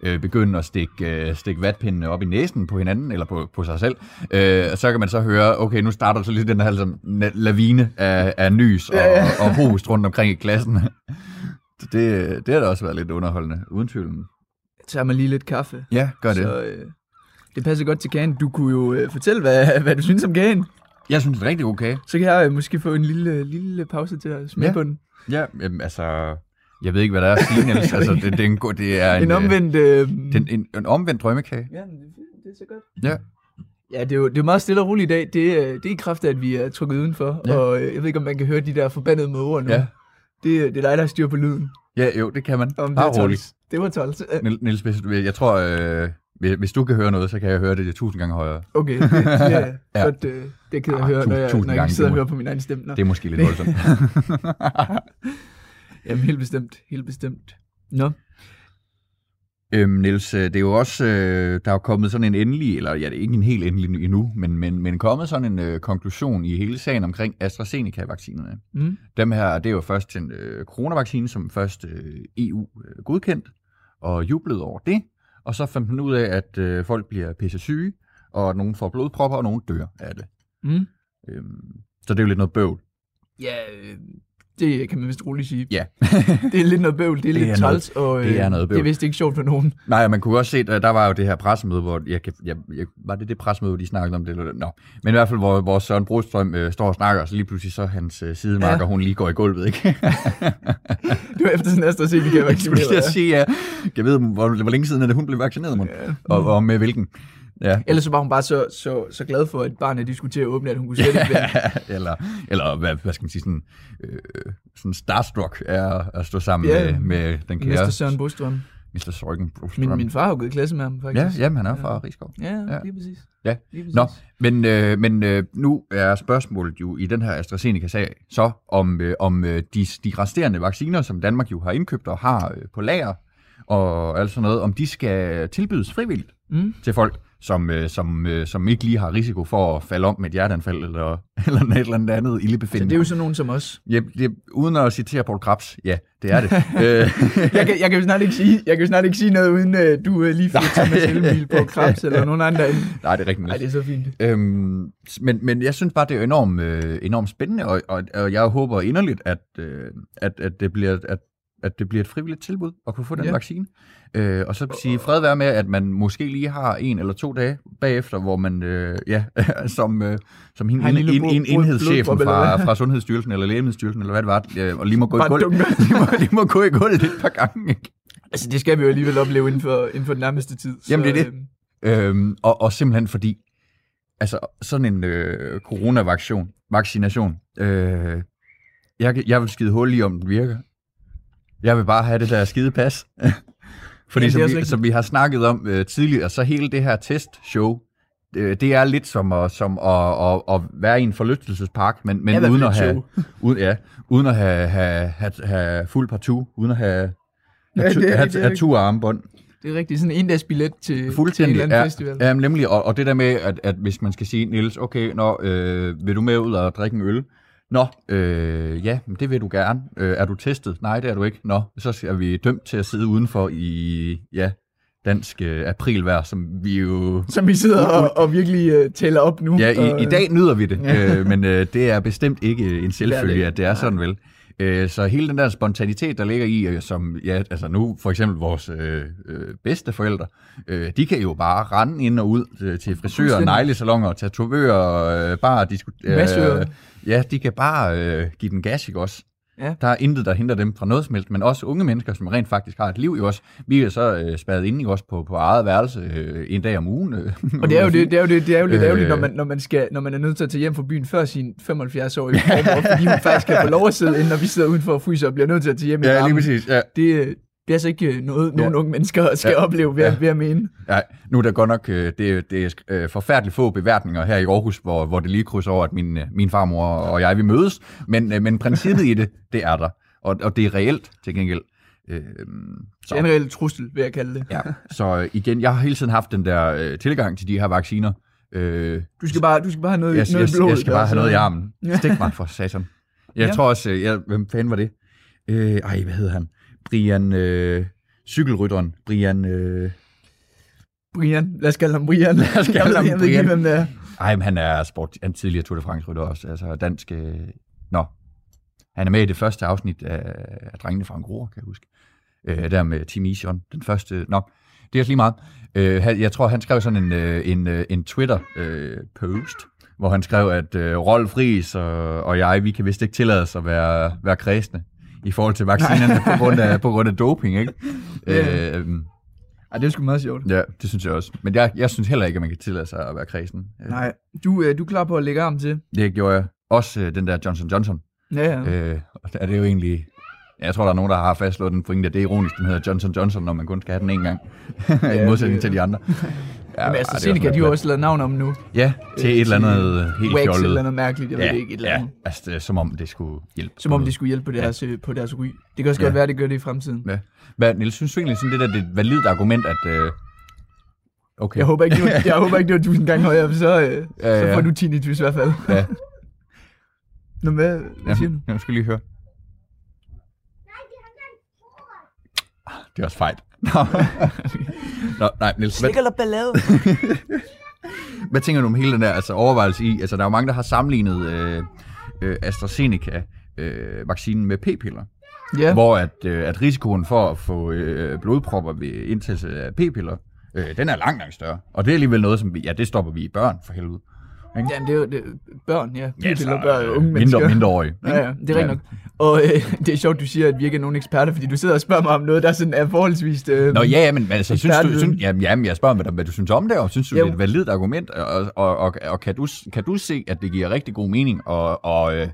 øh, begynde at stikke, øh, stikke vatpindene op i næsen på hinanden, eller på, på sig selv. Øh, og så kan man så høre, okay, nu starter så lige den her na- lavine af, af nys og, Ja, ja. og host rundt omkring i klassen. Det, det har da også været lidt underholdende, uden tvivl. tager man lige lidt kaffe. Ja, gør det. Så øh, det passer godt til kagen. Du kunne jo øh, fortælle, hvad, hvad du synes om kagen. Jeg synes, det er rigtig okay. Så kan jeg øh, måske få en lille, lille pause til at smage ja. på den. Ja, jamen, altså, jeg ved ikke, hvad der er at sige, Niels. altså, det, det, er en, god- det er en, En, en omvendt... Øh, Den, en, en omvendt drømmekage. Ja, det, det er så godt. Ja. Ja, det er jo det er jo meget stille og roligt i dag. Det, er- det er i kraft af, at vi er trukket udenfor. Ja. Og øh, jeg ved ikke, om man kan høre de der forbandede måger nu. Ja. Det, er- det er dig, der har styr på lyden. Ja, jo, det kan man. Om Bare det var roligt. Det var 12. Øh, Niels- hvis, jeg tror, øh, hvis- du kan høre noget, så kan jeg høre det tusind gange højere. Okay, det, det er Ja. ja. godt. Øh, det kan jeg Ah, høre, når jeg, når jeg sidder det og hører på min egen stemme. Nå. Det er måske lidt voldsomt. Jamen, helt bestemt. Helt bestemt. Nå. Øhm, Niels, øh, det er jo også, øh, der er kommet sådan en endelig, eller ja, det er ikke en helt endelig endnu, men, men, men kommet sådan en øh, konklusion i hele sagen omkring AstraZeneca-vaccinerne. Mm. Dem her, det er jo først en øh, coronavaccine, som først øh, EU øh, godkendt, og jublede over det, og så fandt man ud af, at øh, folk bliver pisse syge, og nogen får blodpropper, og nogen dør af det. Mm. Øhm, så det er jo lidt noget bøvl. Ja, øh, det kan man vist roligt sige. Ja. Det er lidt noget bøvl, det er Det lidt er træls, og øh, det er noget det er bøvl. vist ikke sjovt for nogen. Nej, man kunne også se, at der var jo det her pressemøde, hvor jeg, kan- jeg, jeg, var det det pressemøde, hvor de snakkede om det? Eller, Nå. Men i hvert fald, hvor, hvor Søren Brostrøm øh, står og snakker, og så lige pludselig så hans øh, sidemarker, Ja. hun lige går i gulvet, ikke? Det var efter sådan AstraZeneca jeg skulle lige til vaccineret. at sige, ja. Jeg ved, hvor, hvor længe siden er det, hun blev vaccineret, mon? Ja. Og, og med hvilken? Ja. Ellers så var hun bare så, så, så glad for, at barnet de skulle til at åbne, at hun kunne slet ikke eller, eller hvad, hvad skal man sige, sådan, øh, sådan starstruck er at stå sammen Ja. med, med den kære Mester Søren Bostrøm. Mr. Sorgen Brostrøm. Min, min far har jo gået i klasse med ham, ja, faktisk. jamen, han er fra Rigskov. Ja, Ja. lige præcis. Ja. Lige præcis. Nå, men, øh, men øh, nu er spørgsmålet jo i den her AstraZeneca-sag så, om, øh, om øh, de, de resterende vacciner, som Danmark jo har indkøbt og har øh, på lager, og alt sådan noget, om de skal tilbydes frivilligt Mm. til folk, som, øh, som, øh, som ikke lige har risiko for at falde om med et hjerteanfald eller, eller et eller andet andet Så ildebefindende. det er jo sådan nogen som os. Ja, det, uden at citere Paul Krabs, ja, det er det. øh, Jeg kan, jeg kan jo snart ikke sige, jeg kan jo snart ikke sige noget, uden du uh, lige får Thomas Helmil på Krebs eller nogen andre. nej, det er rigtigt. Nej, det er så fint. Øhm, men, men jeg synes bare, det er enormt, øh, enormt spændende, og, og, og jeg håber inderligt, at, øh, at, at, det bliver, at, at det bliver et frivilligt tilbud at kunne få den Ja. vaccine. Øh, og så sige fred være med, at man måske lige har en eller to dage bagefter, hvor man, øh, ja, som, øh, som hende, en en, en, enhedschefen fra, fra Sundhedsstyrelsen eller Lægemiddelstyrelsen, eller hvad det var, øh, og lige må gå i Bare gulv. dunker. lige, må, lige må gå i gulvet et par gange. Ikke? Altså, det skal vi jo alligevel opleve inden for, inden for den nærmeste tid. Jamen, det er det. øhm, Øhm, og, og simpelthen fordi, altså sådan en øh, coronavaccination, vaccination, øh, jeg, jeg vil skide hul i, om den virker. Jeg vil bare have det der skide pas. fordi det som, vi, som vi har snakket om øh, tidligere, så hele det her testshow, øh, det er lidt som at, som at, at, at være i en forlystelsespark, men, men Ja, uden at have, uden, ja, uden at have, have, have, have fuld partout, uden at have, Ja, have, det er have, det have turarmbånd. Det er rigtigt. Sådan en dags billet til, til en eller anden ja, festival. ja, nemlig, og, og det der med, at, at hvis man skal sige, Niels, okay, nå, øh, vil du med ud og drikke en øl? Nå, øh, ja, men det vil du gerne. Øh, er du testet? Nej, det er du ikke. Nå, så er vi dømt til at sidde udenfor i, ja, dansk øh, aprilvejr, som vi jo... Som vi sidder og, og virkelig uh, tæller op nu. Ja, og, i, i dag nyder vi det, Ja. øh, men øh, det er bestemt ikke en selvfølge, at det er sådan vel. Øh, så hele den der spontanitet, der ligger i, øh, som ja, altså nu for eksempel vores øh, øh, bedste forældre, øh, de kan jo bare rende ind og ud øh, til frisører, neglesalonger, tatovører, øh, bare diskutere. Massører. Ja, de kan bare øh, give den gas, ikke også? Ja. Der er intet, der hindrer dem fra noget som helst, men også unge mennesker, som rent faktisk har et liv i os. Vi er så øh, spadet inde i os på, på eget værelse øh, en dag om ugen. Øh, Og det er jo, det, det er jo, det, det er jo lidt Øh. ærgerligt, når man, når, man skal, når man er nødt til at tage hjem fra byen før sin 75-årige mormor, fordi hun faktisk kan få lov at sidde inde, når vi sidder udenfor og fryser og bliver nødt til at tage hjem i ja, lige præcis. Ja. Det, øh, det er altså ikke øh, noget, Ja. unge mennesker skal Ja. opleve, ved, Ja. ved at mene. Ja, nu er der godt nok, øh, det, det er øh, forfærdeligt få beværtninger her i Aarhus, hvor, hvor det lige krydser over, at min, min farmor og jeg, vi mødes. Men, men princippet i det, det er der. Og, og det er reelt til gengæld. Øh, Det så, en reel trussel, vil jeg kalde det. ja. så igen, jeg har hele tiden haft den der øh, tilgang til de her vacciner. Øh, Du skal bare, du skal bare have noget, jeg, noget jeg, i blodet. jeg skal bare have noget i armen. Stik mig for satan. Jeg Ja. tror også, jeg, hvem fanden var det? Øh, ej, hvad hedder han? Brian, øh, cykelrytteren. Brian, øh, Brian, lad os kalde ham Brian. Lad os kalde ham jeg ved ikke, Brian. hvem det er. Ej, men han er sport, han er tidligere Tour de France-rytter også, altså dansk... Øh, nå, han er med i det første afsnit af, af Drengene fra Angora, kan jeg huske. Øh, der med Team Ision, den første... Nå, det er også lige meget. Øh, jeg tror, han skrev sådan en, øh, en, øh, en Twitter-post, hvor han skrev, at øh, Rolf Friis og, og jeg, vi kan vist ikke tillade os at være, være kredsende i forhold til vaccinerne på grund af, på grund af doping, ikke? Ja. Øh, Ej, det er sgu meget sjovt. ja, det synes jeg også. Men jeg, jeg synes heller ikke, at man kan tillade sig at være kredsen. Øh, Nej, du, øh, du er klar på at lægge arm til. Det gjorde jeg. Også øh, den der Johnson Johnson. Ja, ja. Øh, og der er det jo egentlig... Jeg tror, der er nogen, der har fastslået den pointe, at det er ironisk, den hedder Johnson Johnson, når man kun skal have den en gang. I modsætning det- til de andre. Ja, Men ej, AstraZeneca, det er de har jo også lavet navn om nu. Ja, til et eller andet helt Wax fjollet. eller noget mærkeligt, jeg ja, ved det ikke. Et eller ja, andet. altså, det er, som om det skulle hjælpe. Som om de skulle hjælpe på deres, ja. på deres ry. Det kan også Ja. godt være, at det gør det i fremtiden. Ja. Hvad, Niels, synes du egentlig sådan det der, det er et validt argument, at... Øh... Okay. Jeg håber ikke, det var, jeg håber ikke, det var tusind gange højere, for så, øh, Ja, så ja. får du tinnitus i hvert fald. Ja. Nå, hvad, hvad siger du? Ja, jeg skal lige høre. Det er også fejl. Nå, Nå nej, Niels, hvad, eller ballade? hvad tænker du om hele den der altså, overvejelse i? Altså, der er jo mange, der har sammenlignet øh, øh, AstraZeneca-vaccinen med p-piller. Ja, Hvor at, øh, at risikoen for at få øh, blodpropper ved indtagelse af p-piller, øh, den er langt, langt større. Og det er alligevel noget, som vi, ja, det stopper vi i børn, for helvede. Jamen, det er jo det, børn, ja. Ja, P-piller, så, børn, øh, unge mennesker. mindre, mindreårige. Ja, ja, det er rigtigt nok. Og øh, det er sjovt, du siger, at vi ikke er nogen eksperter, fordi du sidder og spørger mig om noget, der sådan er forholdsvis... Øh, Nå ja, ja, men, altså, synes du, synes, jamen, jamen, jeg spørger, hvad, hvad du synes om det, og synes du, Jo. det er et validt argument, og, og, og, og kan, du, kan du se, at det giver rigtig god mening, og, og, øh,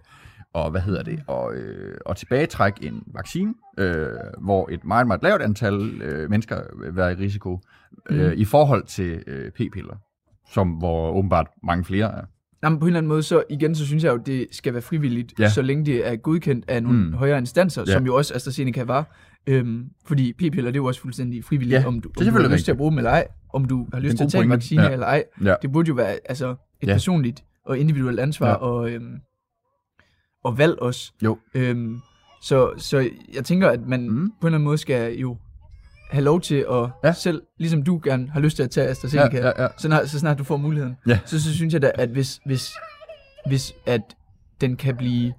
og hvad hedder det, og, øh, og tilbagetrække en vaccine, øh, hvor et meget, meget lavt antal øh, mennesker vil være i risiko, øh, Mm. i forhold til øh, p-piller, som hvor åbenbart mange flere er. Jamen, på en eller anden måde, så igen, så synes jeg jo, det skal være frivilligt, Ja. så længe det er godkendt af nogle Mm. højere instanser, Ja. som jo også AstraZeneca var. Øhm, fordi p-piller, det er jo også fuldstændig frivilligt, Ja, om du, det er om du har selvfølgelig lyst til at bruge dem eller ej, om du har lyst til at tage en vaccine Ja. eller ej. Ja. Det burde jo være altså, et Ja. personligt og individuelt ansvar, Ja. og, øhm, og valg også. Jo. Øhm, så, så jeg tænker, at man mm. på en eller anden måde skal jo have lov til at Ja. selv, ligesom du gerne har lyst til at tage AstraZeneca, Ja, ja, ja. Så, snart, så snart du får muligheden, Ja. så, så synes jeg da, at hvis, hvis, hvis at den kan blive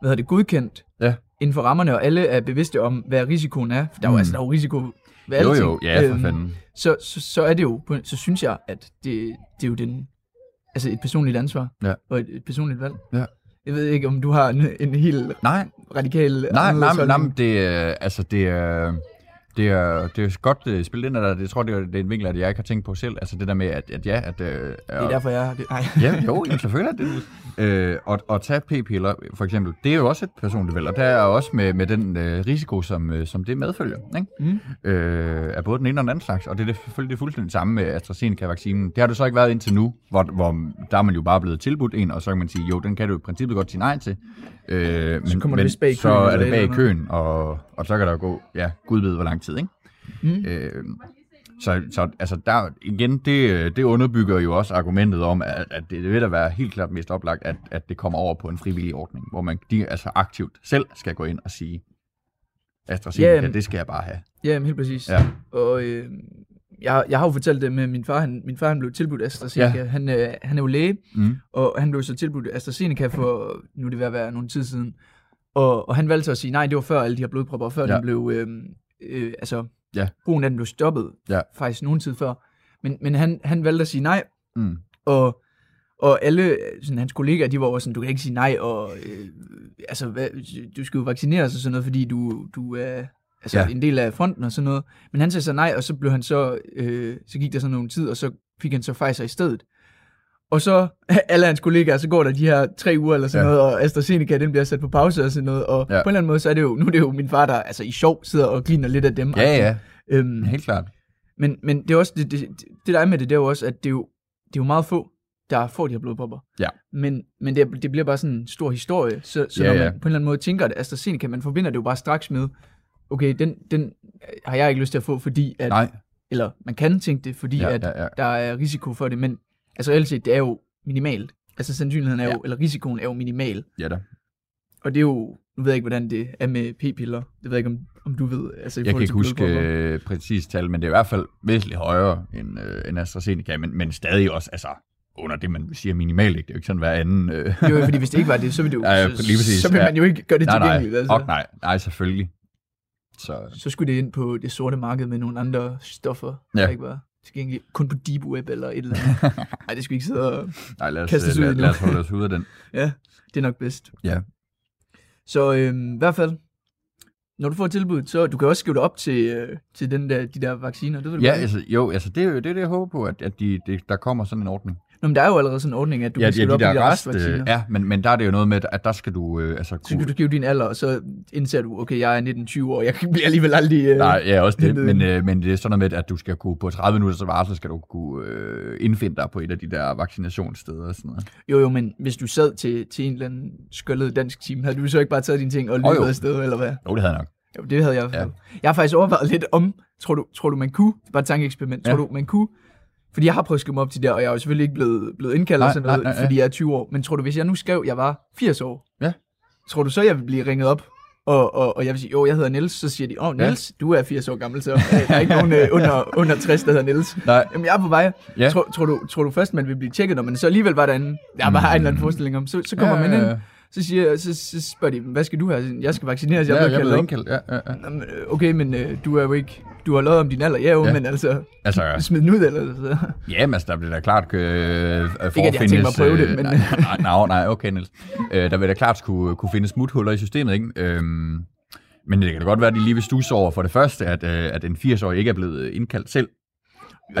hvad hedder det, godkendt Ja. inden for rammerne, og alle er bevidste om, hvad risikoen er, for der er jo, Mm. altså, der er jo risiko ved Jo, alting, jo, ja, for øhm, fanden. så, så, så er det jo, så synes jeg, at det, det er jo den, altså et personligt ansvar, Ja. og et, et personligt valg. Ja. Jeg ved ikke, om du har en, en helt Nej, radikal Nej, nej, nej, nej, det er, altså, det er, det er, det er godt uh, spillet ind, og det tror det er, det er en vinkel, at jeg ikke har tænkt på selv. Altså det der med, at, at ja, at... Uh, Det er derfor, jeg det. Ej. Ja, jo, jamen, selvfølgelig er det øh, og, og tage p-piller, for eksempel, det er jo også et personligt valg, og der er også med, med den øh, risiko, som, som det medfølger, ikke? Mm. Øh, af både den ene og den anden slags, og det er det, selvfølgelig det fuldstændig samme med AstraZeneca-vaccinen. Det har det så ikke været indtil nu, hvor, hvor der er man jo bare blevet tilbudt en, og så kan man sige, jo, den kan du i princippet godt sige nej til. Øh, men, kommer du men vist bag i så køen er det et bag køen, og, og så kan der jo gå, ja, gud ved hvor lang tid, ikke? Mm. Øh, så, så altså der, igen, det, det underbygger jo også argumentet om, at, at det vil da være helt klart mest oplagt, at, at det kommer over på en frivillig ordning, hvor man de, altså aktivt selv skal gå ind og sige, AstraZeneca, Ja, det skal jeg bare have. Ja, helt præcis. Ja. Og øh, jeg, jeg har jo fortalt det med min far. Han, min far han blev tilbudt AstraZeneca. Ja. Han, øh, han er jo læge, Mm. og han blev så tilbudt AstraZeneca for, nu er det ved at være nogle tid siden. Og, og han valgte så at sige, nej, det var før alle de her blodpropper, før Ja. den blev, øh, øh, altså, Ja. brugen af den blev stoppet, Ja. faktisk nogen tid før. Men, men han, han valgte at sige nej, Mm. og, og alle sådan, hans kollegaer, de var også sådan, du kan ikke sige nej, og øh, altså, hvad, du skal jo vaccineres og sådan noget, fordi du, du er altså, ja. en del af fronten og sådan noget. Men han sagde så nej, og så blev han så, øh, så gik der sådan nogle tid, og så fik han så Pfizer i stedet. Og så alle hans kollegaer, så går der de her tre uger eller sådan Ja. noget, og AstraZeneca, den bliver sat på pause og sådan noget. Og Ja. på en eller anden måde, så er det jo, nu er det jo min far, der altså i sjov sidder og griner lidt af dem. Ja, ja, Øhm, helt klart. men, men det er også, det, det, det der er med det, det er jo også, at det er jo, det er jo meget få, der får de her blodpropper. Ja. Men, men det, det bliver bare sådan en stor historie, så, så Ja, når man ja. på en eller anden måde tænker, at AstraZeneca, man forbinder det jo bare straks med, okay, den, den har jeg ikke lyst til at få, fordi at, Nej, eller man kan tænke det, fordi ja, at ja, ja. der er risiko for det, men altså reelt set, det er jo minimalt. Altså sandsynligheden er jo, Ja. eller risikoen er jo minimal. ja da. Og det er jo, nu ved jeg ikke, hvordan det er med p-piller. Det ved jeg ikke, om, om du ved. Altså, i Jeg kan ikke huske øh, præcis tal, men det er i hvert fald væsentligt højere end, øh, end AstraZeneca, men, men stadig også, altså, under det, man siger minimalt, ikke? Det er jo ikke sådan hver anden... Øh, Jo, fordi hvis det ikke var det, så ville det jo, Ja, så, lige præcis, så vil ja. man jo ikke gøre det nej, tilgængeligt. Altså. ok, nej, nej, selvfølgelig. Så, Så skulle det ind på det sorte marked med nogle andre stoffer, Ja. der ikke var tilgængelige. Kun på Deep Web eller et eller andet. Nej, det skal vi ikke sidde og... nej, lad os, Kastes ud lad, lad os holde os ud af den. Ja, det er nok bedst. Ja. Så øhm, i hvert fald, når du får tilbud, så du kan også skrive dig op til, øh, til den der, de der vacciner. Det vil du Ja, godt. altså, jo, altså, det er jo det, er det, jeg håber på, at, at de, det, der kommer sådan en ordning. Nå, men der er jo allerede sådan en ordning, at du ja, kan ja, stille de op i de rest, restvacciner. øh, ja, men, men der er det jo noget med, at der skal du øh, altså Så kan kunne... du skrive din alder, og så indser du, okay, jeg er 19-20 år, jeg bliver alligevel aldrig... Øh, Nej, ja, også det, men, øh, men det er sådan noget med, at du skal kunne på 30 minutter så varsel, skal du kunne øh, indfinde dig på et af de der vaccinationssteder og sådan noget. Jo, jo, men hvis du sad til, til en eller anden skøllet dansk team, havde du så ikke bare taget dine ting og løbet afsted, eller hvad? Jo, det havde jeg nok. Jo, det havde jeg i hvert fald. Jeg har faktisk overvejet lidt om, tror du, tror du man kunne, det bare et tankeeksperiment, Ja. tror du man kunne, fordi jeg har prøvet at skrive mig op til der, og jeg er jo selvfølgelig ikke blevet, blevet indkaldt Nej, og sådan noget, nej, nej. fordi jeg er 20 år, men tror du, hvis jeg nu skrev, at jeg var 80 år, Ja. tror du så, jeg vil blive ringet op, og, og, og jeg vil sige, jo, jeg hedder Niels, så siger de, åh, oh, Niels, du er 80 år gammel, så øh, der er ikke nogen øh, under, under 60, der hedder Niels. Nej, Jamen, jeg er på vej. Ja. Tror, tror, du, tror du først, man vil blive tjekket, når man så alligevel var derinde? Jeg bare har en eller anden forestilling om. Så, så kommer Ja, man ja, ind, ja. Så, siger, så, så spørger de, hvad skal du have? Jeg skal vaccineres, jeg ja, jeg kaldt blev op. indkaldt. Ja, ja, ja. Jamen, øh, Okay, men øh, du er jo ikke... Du har løjet om din alder, ja jo, Ja. men altså, Altså, smid den ud, eller så. ja, men altså, der bliver da klart øh, jeg tænkt mig at prøve det, men- Nej, nej, nej, nej, okay, Niels. Øh, der vil da klart kunne, kunne findes smuthuller i systemet, ikke? Øhm, men det kan da godt være, at de lige vil stusse over for det første, at, øh, at en 80-årig ikke er blevet indkaldt selv.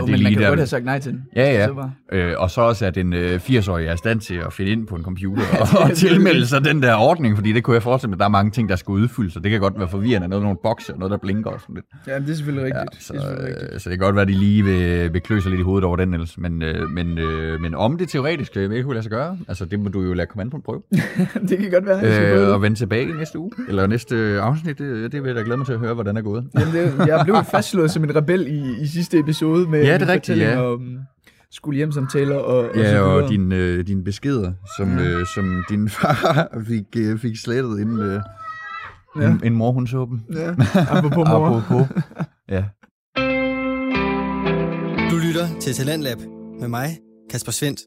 Jo, det men man kan der- godt have sagt nej til den. Ja, ja. Øh, og så også, at en øh, 80-årig er i stand til at finde ind på en computer og, og tilmelde sig den der ordning, fordi det kunne jeg forestille mig, at der er mange ting, der skal udfyldes, og det kan godt være forvirrende, noget nogle bokse og noget, der blinker og sådan lidt. Ja, det er selvfølgelig Ja, rigtigt. så, det er selvfølgelig rigtigt. øh, så det kan godt være, at de lige vil, vil klø sig lidt i hovedet over den, Niels. Men, øh, men, øh, men om det teoretisk øh, ikke kunne lade sig gøre, altså det må du jo lade komme an på en prøve. det kan godt være, øh, og vende tilbage i næste uge, eller næste afsnit, det, det vil jeg da glæde mig til at høre, hvordan det er gået. Jamen, det, jeg blev fastslået som en rebel i, i sidste episode med Ja, det er rigtigt, ja. om skole hjem-samtaler og, og så Ja, og dine øh, din beskeder, som, Ja. øh, som din far fik, øh, fik slettet, inden, øh, Ja. ja. inden mor hun så dem. Ja, apropos mor. Apropos. Ja. Du lytter til Talentlab med mig, Kasper Svendt.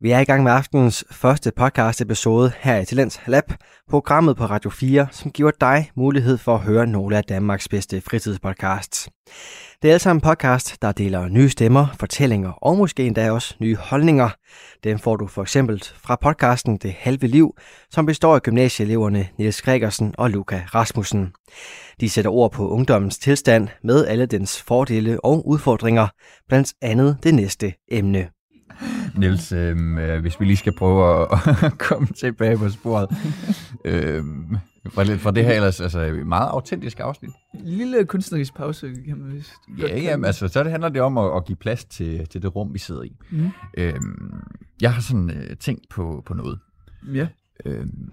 Vi er i gang med aftenens første podcast episode her i Talents Lab, programmet på Radio 4, som giver dig mulighed for at høre nogle af Danmarks bedste fritidspodcasts. Det er altså en podcast, der deler nye stemmer, fortællinger og måske endda også nye holdninger. Dem får du for eksempel fra podcasten Det Halve Liv, som består af gymnasieeleverne Niels Gregersen og Luca Rasmussen. De sætter ord på ungdommens tilstand med alle dens fordele og udfordringer, blandt andet det næste emne. Niels, øh, øh, hvis vi lige skal prøve at, at komme tilbage på sporet. øh, fra, fra det her ellers altså, meget autentiske afsnit. Lille kunstnerisk pause, kan man vist Ja, kalde ja, det. altså, så det handler det om at, at give plads til, til det rum, vi sidder i. Mhm. Øhm, jeg har sådan øh, tænkt på, på noget. Ja. Øhm,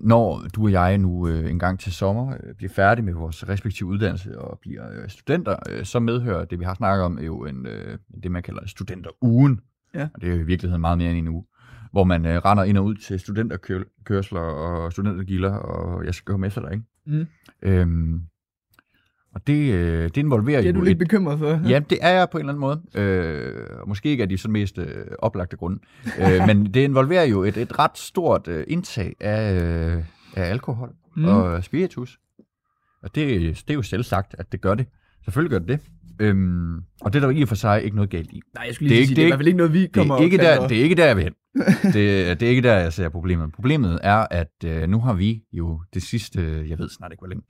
når du og jeg nu øh, en gang til sommer øh, bliver færdige med vores respektive uddannelse og bliver øh, studenter, øh, så medhører det, vi har snakket om, jo en, øh, det, man kalder studenterugen. Ja. Og det er jo i virkeligheden meget mere end en uge. Hvor man øh, render ind og ud til studenterkørsler og studentergilder, og jeg skal komme efter dig, ikke? Mm. Øhm, og det, øh, det involverer Det er jo du lidt bekymret for. Ja, det er jeg på en eller anden måde. Øh, måske ikke af de sådan mest øh, oplagte grunde. øh, men det involverer jo et, et ret stort øh, indtag af, øh, af alkohol mm. og spiritus. Og det, det er jo selv sagt, at det gør det. Selvfølgelig gør det det. Øhm, og det er der jo i og for sig ikke noget galt i. Nej, jeg skulle Det er lige ikke- sige, det er det i hvert fald ikke noget, vi Det kommer er, ikke der, det er ikke der, jeg vil hen. det, det er ikke der, jeg ser problemet. Problemet er, at øh, nu har vi jo det sidste, jeg ved snart ikke hvor længe,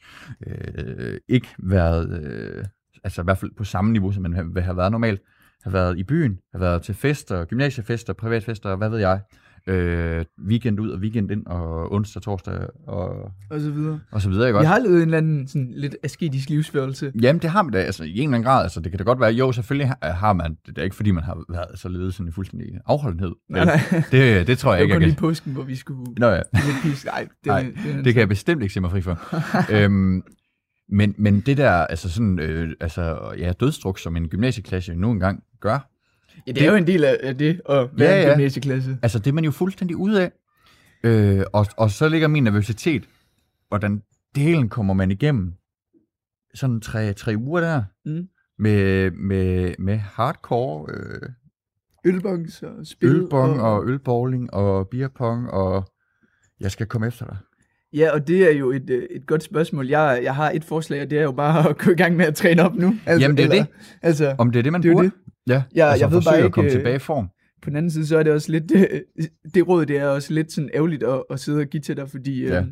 øh, ikke været, øh, altså i hvert fald på samme niveau, som man vil have været normalt, har været i byen, har været til fester, gymnasiefester, privatfester, hvad ved jeg, øh, weekend ud og weekend ind, og onsdag, torsdag og, Og så videre. og så videre, ikke Vi også? har levet en eller anden sådan lidt asketisk livsførelse. Jamen, det har man da, altså i en eller anden grad, altså det kan da godt være, jo, selvfølgelig har- har man, det er ikke fordi, man har været så levet sådan i fuldstændig afholdenhed. Nej, nej. Det, det tror jeg Det ikke, var kun jeg lige kan. påsken, hvor vi skulle Nå ja. Nej, det, Nej, det, Det kan jeg bestemt ikke se mig fri for. øhm, men, men det der, altså sådan, øh, altså, ja, dødstruk, som en gymnasieklasse nu engang gør, ja, det er jo en del af det at være Ja, en ja. gymnasieklasse. altså det er man jo fuldstændig ud af. Øh, og, og så ligger min nervøsitet, hvordan delen kommer man igennem sådan tre, tre uger der, Mm. med, med, med hardcore øh, Ølbongs og spil. ølbong og ølbowling og beerpong, og jeg skal komme efter dig. Ja, og det er jo et, øh, et godt spørgsmål. Jeg, jeg har et forslag, og det er jo bare at gå i gang med at træne op nu. Altså, Jamen, det er eller- det. Altså, Om det er det, man Det er burde? det. Ja, Ja, altså jeg ved bare forsøge at ikke, komme øh, tilbage i form. på den anden side, så er det også lidt, det, det råd, det er også lidt sådan ærgerligt at, at sidde og give til dig, fordi Ja. øh,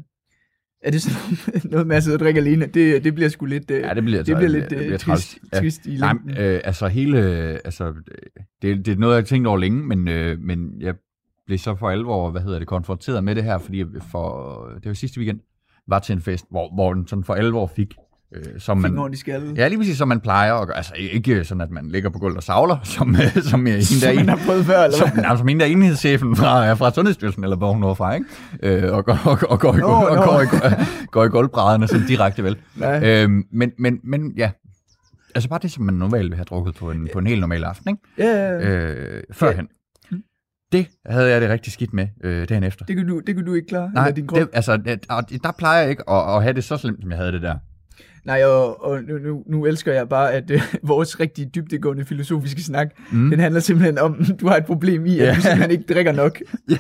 Er det sådan noget med at sidde og drikke alene? Det, det bliver sgu lidt, øh, Ja, det bliver, det bliver lidt det øh, bliver trist, træls. Ja. trist i Nej, øh, altså hele, altså, det, det er noget, jeg har tænkt over længe, men, øh, men jeg blev så for alvor, hvad hedder det, konfronteret med det her, fordi for, det var sidste weekend, var til en fest, hvor, hvor den sådan for alvor fik, øh, som man, skalle. ja, lige præcis som man plejer at gøre, altså ikke sådan, at man ligger på gulvet og savler, som, øh, som øh, hende der Som man en, har prøvet før, eller som, nej, som hende der enhedschefen fra, fra Sundhedsstyrelsen, eller hvor hun var fra, ikke? Øh, og går, og, og går, i, Nå, og nå. går, i, går i gulvbrædderne sådan direkte vel. Nej. Øhm, men, men, men ja, altså bare det, som man normalt vil have drukket på en, på en helt normal aften, ikke? Ja, ja, ja. Øh, førhen. Det havde jeg det rigtig skidt med øh, dagen efter. Det kunne du, det kunne du ikke klare? Nej, din det, altså, det, der plejer jeg ikke at, at have det så slemt, som jeg havde det der. Nej, og, og nu, nu, nu elsker jeg bare, at øh, vores rigtig dybdegående filosofiske snak, Mm. den handler simpelthen om, du har et problem i, at Ja. du simpelthen ikke drikker nok. Ja.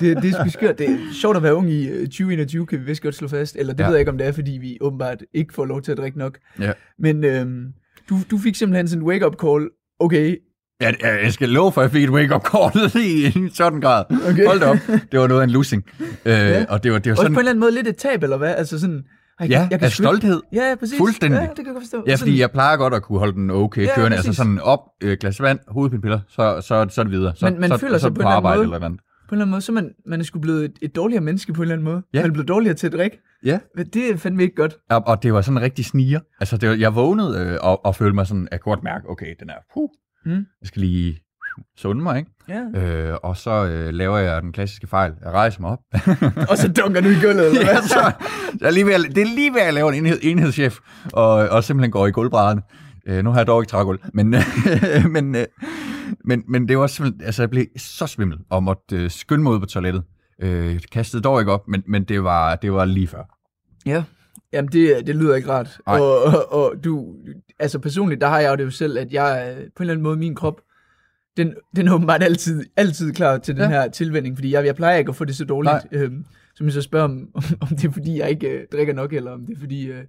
det, det er skørt. Det er sjovt at være ung i øh, 2021, kan vi vist godt slå fast. Eller det Ja. ved jeg ikke, om det er, fordi vi åbenbart ikke får lov til at drikke nok. Ja. Men øhm, du, du fik simpelthen sådan en wake-up call. Okay, Ja, jeg jeg skal love for, at jeg fik et wake-up call i en sådan grad. Okay. Hold da op, det var noget af en losing. Øh, Ja. Og det var, det var sådan, på en eller anden måde lidt et tab, eller hvad? Altså sådan, ej, ja, af sgu ikke- stolthed. Ja, ja, præcis. Fuldstændig. Ja, det kan jeg forstå. Ja, fordi jeg plejer godt at kunne holde den okay Ja, kørende. Altså præcis. sådan op, øh, glas vand, hovedpinepiller, så, så, så er det videre. Så, Men man så, føler så sig på en eller anden arbejde måde- eller andet. På en eller anden måde, så man, man er sgu blevet et, et dårligere menneske på en eller anden måde. Ja. Man er blevet dårligere til at drikke. Ja. Men det er fandme ikke godt. Og, og det var sådan en rigtig sniger. Altså, det var, jeg vågnede øh, og, og følte mig sådan, jeg kunne godt mærke, okay, den er, puh, Mm. jeg skal lige sunde mig, ikke? Ja. Øh, og så øh, laver jeg den klassiske fejl. Jeg rejser mig op. Og så dunker du i gulvet, eller hvad? ja, så, jeg lige ved at, det er lige ved at lave en enhed, enhedschef, og, og simpelthen går i gulvbrædderne. Øh, nu har jeg dog ikke trægulv, men, men, øh, men, men det var simpelthen, altså jeg blev så svimmel, og måtte øh, skynde mig ud på toilettet. Øh, jeg kastede dog ikke op, men, men det, var, det var lige før. Ja. Jamen, det, det lyder ikke rart. Nej. Og, og, og du, altså personligt, der har jeg jo det jo selv, at jeg øh, på en eller anden måde, min krop, den, den er åbenbart altid, altid klar til den Ja. ja. her tilvænding, fordi jeg, jeg plejer ikke at få det så dårligt. Øhm, så man så spørger, om, om, det er fordi, jeg ikke øh, drikker nok, eller om det er fordi, øh,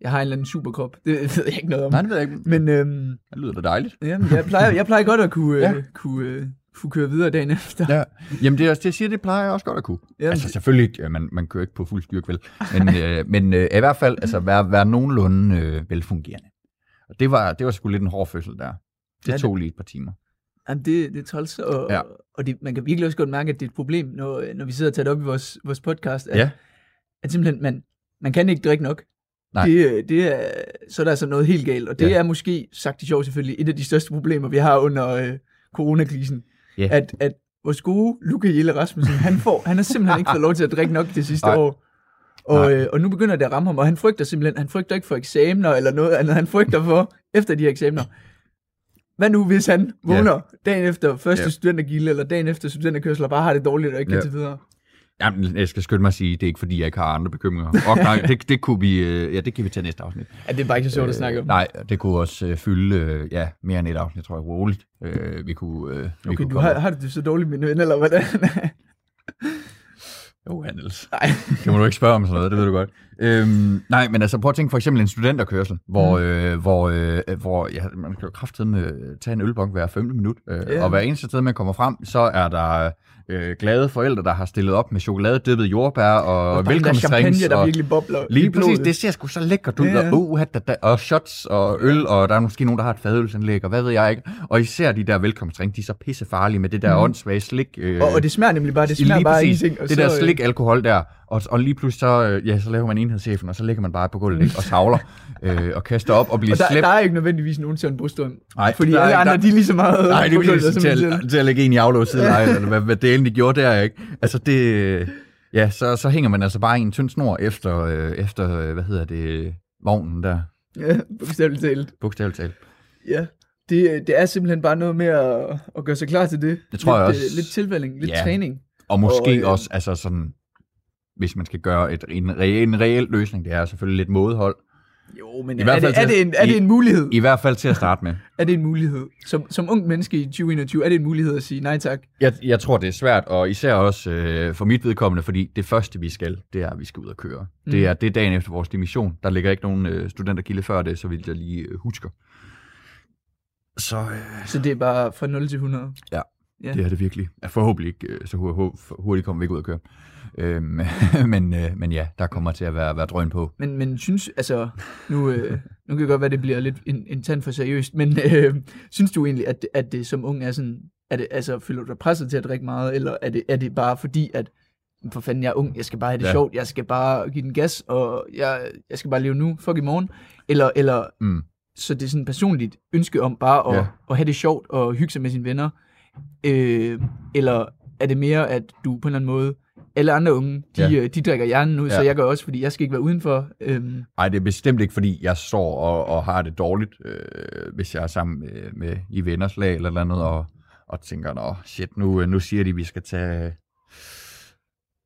jeg har en eller anden superkrop. Det ved jeg ikke noget om. Nej, det ved jeg ikke. Men øhm, Det lyder da dejligt. jamen, jeg, plejer, jeg plejer godt at kunne, Ja. øh, kunne, øh, kunne køre videre dagen efter. Ja. Jamen, det, er også- det jeg siger, det plejer jeg også godt at kunne. Jamen, altså selvfølgelig, man, man kører ikke på fuld styrke, vel? Men, øh, men øh, i hvert fald altså, være, være nogenlunde øh, velfungerende. Og det var, det var sgu lidt en hård fødsel der. Det Ja, tog lige et par timer. Jamen, det, det er træls, og, Ja. og det, man kan virkelig også godt mærke, at det er et problem, når, når vi sidder og tager det op i vores, vores podcast, at, Ja. at simpelthen, man, man kan ikke drikke nok. Nej. Det, det er, så er der altså noget helt galt, og det ja. er måske, sagt i sjov selvfølgelig, et af de største problemer, vi har under øh, coronakrisen. Ja. At, at vores gode Luca Jelle Rasmussen, han, får, han har simpelthen ikke fået lov til at drikke nok det sidste Nej. år. Og, øh, og nu begynder det at ramme ham, og han frygter simpelthen, han frygter ikke for eksamener eller noget andet, han frygter for efter de her eksamener. Hvad nu, hvis han vågner ja. dagen efter første ja. studentergilde, eller dagen efter studenterkørsel, og bare har det dårligt og ikke kan Ja. til videre? Jamen, jeg skal skynde mig at sige, det er ikke fordi, jeg ikke har andre bekymringer. Og nej, det, det kunne vi, øh, ja, det kan vi tage næste afsnit. Ja, det er bare ikke så sjovt at snakke om. Nej, det kunne også øh, fylde, øh, ja, mere end et afsnit, tror jeg, roligt. Øh, vi kunne, øh, vi Okay, kunne du har, har du det så dårligt med en ven, eller hvordan? Jo, Handels. Nej. Det må du ikke spørge om sådan noget, det ved du godt. Øhm, nej, men altså prøv at tænke for eksempel en studenterkørsel, hvor, mm. øh, hvor, øh, hvor ja, man kan jo kraftedeme øh, tage en ølbong hver 5. minut, øh, Ja. og hver eneste sted, man kommer frem, så er der øh, glade forældre, der har stillet op med chokoladedippet jordbær og, Og velkomstdrinks. champagne, der og virkelig bobler Lige præcis, det ser sgu så lækkert ud, ja. og, uh, da, da, og shots og øl, og der er måske nogen, der har et fadølsanlæg, og hvad ved jeg ikke. Og især de der velkomstdrink, de er så pissefarlige med det der mm. åndssvage slik. Øh, Og, og det smager nemlig bare, det smager bare præcis. ingenting. Og det så, der øh, slik alkohol der, og, og lige pludselig så, øh, ja, så laver man enhedschefen, og så ligger man bare på gulvet ikke, og savler, øh, og kaster op og bliver Og der, slæbt. der er ikke nødvendigvis nogen sådan brudstrøm. Nej, Fordi der er alle andre, der- de er lige så meget Nej, det på bliver gulvet som til, at, til at lægge en i aflås sideleje, eller hvad, hvad delen de gjorde der, ikke? Altså det, ja, så, så hænger man altså bare i en tynd snor efter, øh, efter øh, hvad hedder det, vognen der, Ja, bogstaveligt talt. bogstaveligt talt. Ja. Det, det er simpelthen bare noget med at, at gøre sig klar til det. Det tror jeg lidt, også. øh, Lidt tilvælling, lidt Ja. træning. Og måske Og, øh, også, altså sådan, hvis man skal gøre et, en, reel, en reel løsning, det er selvfølgelig lidt modhold. Jo, men I er, det, er, det en, er i- det en mulighed? I hvert fald til at starte med. Er det en mulighed? Som, som ung menneske i 2021, er det en mulighed at sige nej tak? Jeg, jeg tror, det er svært, og især også øh, for mit vedkommende, fordi det første, vi skal, det er, at vi skal ud og køre. Mm. Det, er, det er dagen efter vores dimission. Der ligger ikke nogen øh, studentergilde før det, så vil jeg lige øh, husker. Så øh, Så det er bare fra 0 til 100? Ja. Ja. Det er det virkelig. Ja, forhåbentlig ikke, øh, så hurtigt, kommer vi ikke ud at køre. Øhm, men, øh, men ja, der kommer til at være, være drøn på. Men, men synes, altså, nu, øh, nu kan det godt være, det bliver lidt en, en tand for seriøst, men øh, synes du egentlig, at, at det som ung er sådan, er det, altså, føler du dig presset til at drikke meget, eller er det, er det bare fordi, at for fanden, jeg er ung, jeg skal bare have det Ja. sjovt, jeg skal bare give den gas, og jeg, jeg skal bare leve nu, fuck i morgen, eller, eller Mm. så det er sådan et personligt ønske om bare at, ja. at have det sjovt og hygge sig med sine venner, øh, eller er det mere, at du på en eller anden måde, alle andre unge, de, Ja. ja. de drikker hjernen ud, ja. så jeg gør også, fordi jeg skal ikke være udenfor. Øhm, Ej, det er bestemt ikke, fordi jeg står og, og har det dårligt, øh, hvis jeg er sammen med, med i venners lag eller noget, og, og tænker, nå, shit, nu, øh, nu siger de, at vi skal tage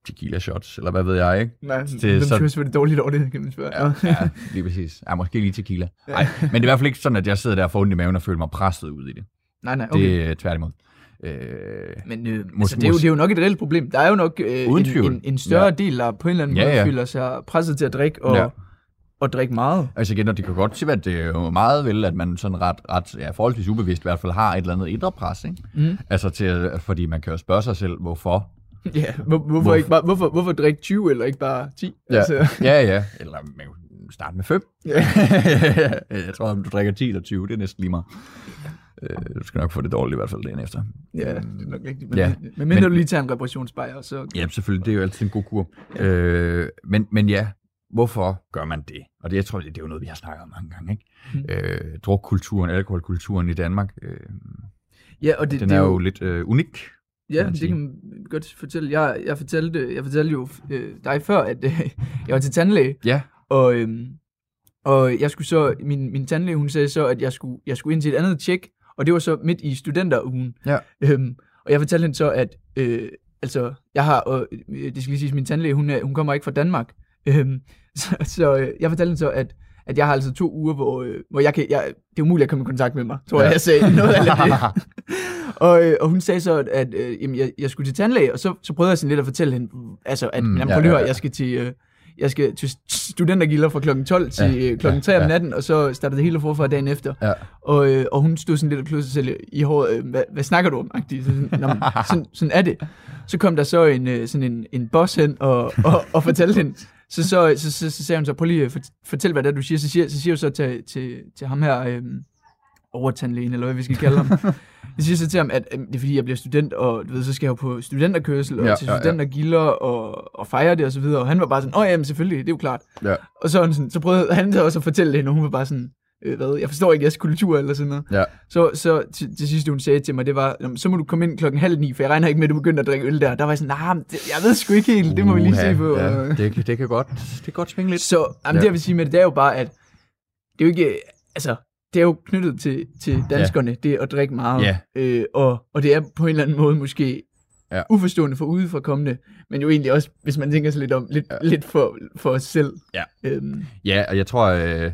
tequila shots, eller hvad ved jeg, ikke? nej, Det det, er dem så- så... selvfølgelig dårligt over det, kan man spørge. Ja, ja lige præcis. Ja, måske lige tequila. Nej, men det er i hvert fald ikke sådan, at jeg sidder der og får ondt i maven og føler mig presset ud i det. nej, nej, okay. Det er tværtimod. Øh, Men øh, Mås- altså, det, er jo, det er jo nok et reelt problem. Der er jo nok øh, en, en, en større Ja. ja. del, der på en eller anden Ja, måde ja. føler sig presset til at drikke, og, Ja. ja. og drikke meget. Altså igen, og det kan godt sige, at det er jo meget vel, at man sådan ret, ret ja, forholdsvis ubevidst i hvert fald har et eller andet indre pres, ikke? Mm. Altså til, fordi man kan jo spørge sig selv, hvorfor. Ja, hvor, hvorfor, Hvor- ikke bare, hvorfor, hvorfor drikke 20 eller ikke bare 10? Altså, ja, ja. Eller man starte med 5. Ja. jeg tror, om du drikker 10 eller 20, det er næsten lige meget. Øh, du skal nok få det dårligt i hvert fald dagen efter. ja, det er nok rigtigt. Men, Ja. men mindre Men- du lige tager en reparationsbejer, så... Ja, selvfølgelig. Det er jo altid en god kur. Ja. Øh, men, men ja, hvorfor gør man det? Og det, jeg tror, det, det er jo noget, vi har snakket om mange gange. Ikke? Mm. Øh, drukkulturen, alkoholkulturen i Danmark, øh, Ja, og det, den det er jo lidt øh, unik. Ja, kan det kan man godt fortælle. Jeg, jeg, fortalte, jeg fortalte jo øh, dig før, at øh, jeg var til tandlæge, Ja, og, øhm, og jeg skulle så, min, min tandlæge, hun sagde så, at jeg skulle, jeg skulle ind til et andet tjek, og det var så midt i studenterugen. Ja. Øhm, og jeg fortalte hende så, at øh, altså, jeg har, og øh, det skal lige siges, min tandlæge, hun, hun kommer ikke fra Danmark. Øhm, så så øh, jeg fortalte hende så, at at jeg har altså to uger, hvor, øh, hvor jeg kan, jeg, det er umuligt at komme i kontakt med mig, tror Ja. jeg, jeg sagde noget af det. og, øh, og hun sagde så, at, øh, jamen, jeg, jeg skulle til tandlæge, og så, så prøvede jeg sådan lidt at fortælle hende, altså, at Mm, jamen, ja, prøv ja, høre, ja. jeg skal til, øh, jeg skal til studentergilder fra klokken 12 til Ja, ja, klokken ja, 3 om ja. natten, og så startede det hele forfra dagen efter. Ja. Og, øh, og hun stod sådan lidt og sig selv i håret, øh, hvad, hvad snakker du om? Så sådan, "Nå, men sådan, sådan er det. Så kom der så en, øh, sådan en, en boss hen og, og, og fortalte hende, så, så, så, så, så sagde hun så, prøv lige fortæl, hvad det er, du siger. Så siger, så siger hun så til, til, til ham her, øhm, overtandlægen, eller hvad vi skal kalde ham. Jeg siger så til ham, at det er fordi, jeg bliver student, og du ved, så skal jeg jo på studenterkørsel, og Ja, til ja, ja. studentergilder, og, og fejre det, og så videre. Og han var bare sådan, åh, jamen selvfølgelig, det er jo klart. Ja. Og så, var han sådan, så prøvede han så også at fortælle hende, og hun var bare sådan, øh, hvad, jeg forstår ikke jeres kultur, eller sådan noget. Ja. Så, så til, til sidst, hun sagde til mig, det var, "Nå, men så må du komme ind klokken halv ni, for jeg regner ikke med, at du begynder at drikke øl der. Der var jeg sådan, nej, nah, jeg ved sgu ikke helt, det må vi lige se på. Ja, det, kan- det, kan godt, det kan godt svinge lidt. så jamen, Ja. det jeg vil sige med det, det er jo bare, at det er jo ikke, altså, det er jo knyttet til, til danskerne, ja. det at drikke meget. Ja. Øh, og, og det er på en eller anden måde måske Ja. uforstående for udefrakommende, men jo egentlig også, hvis man tænker sig lidt om, lidt, ja. lidt for, for os selv. Ja. Øhm, Ja, og jeg tror, øh,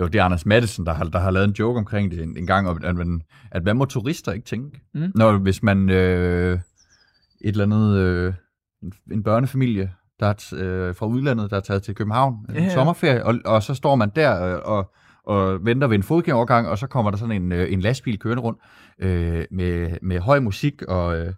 jo, det er Anders Madsen, der har, der har lavet en joke omkring det en, en gang, om, at, man, at hvad må turister ikke tænke? Mm. Når hvis man øh, et eller andet, øh, en, en børnefamilie, der er t- øh, fra udlandet, der er taget til København en Ja, ja. sommerferie, og, og så står man der øh, og, og venter ved en fodgængerovergang, og så kommer der sådan en, øh, en lastbil kørende rundt øh, med, med høj musik og, øh,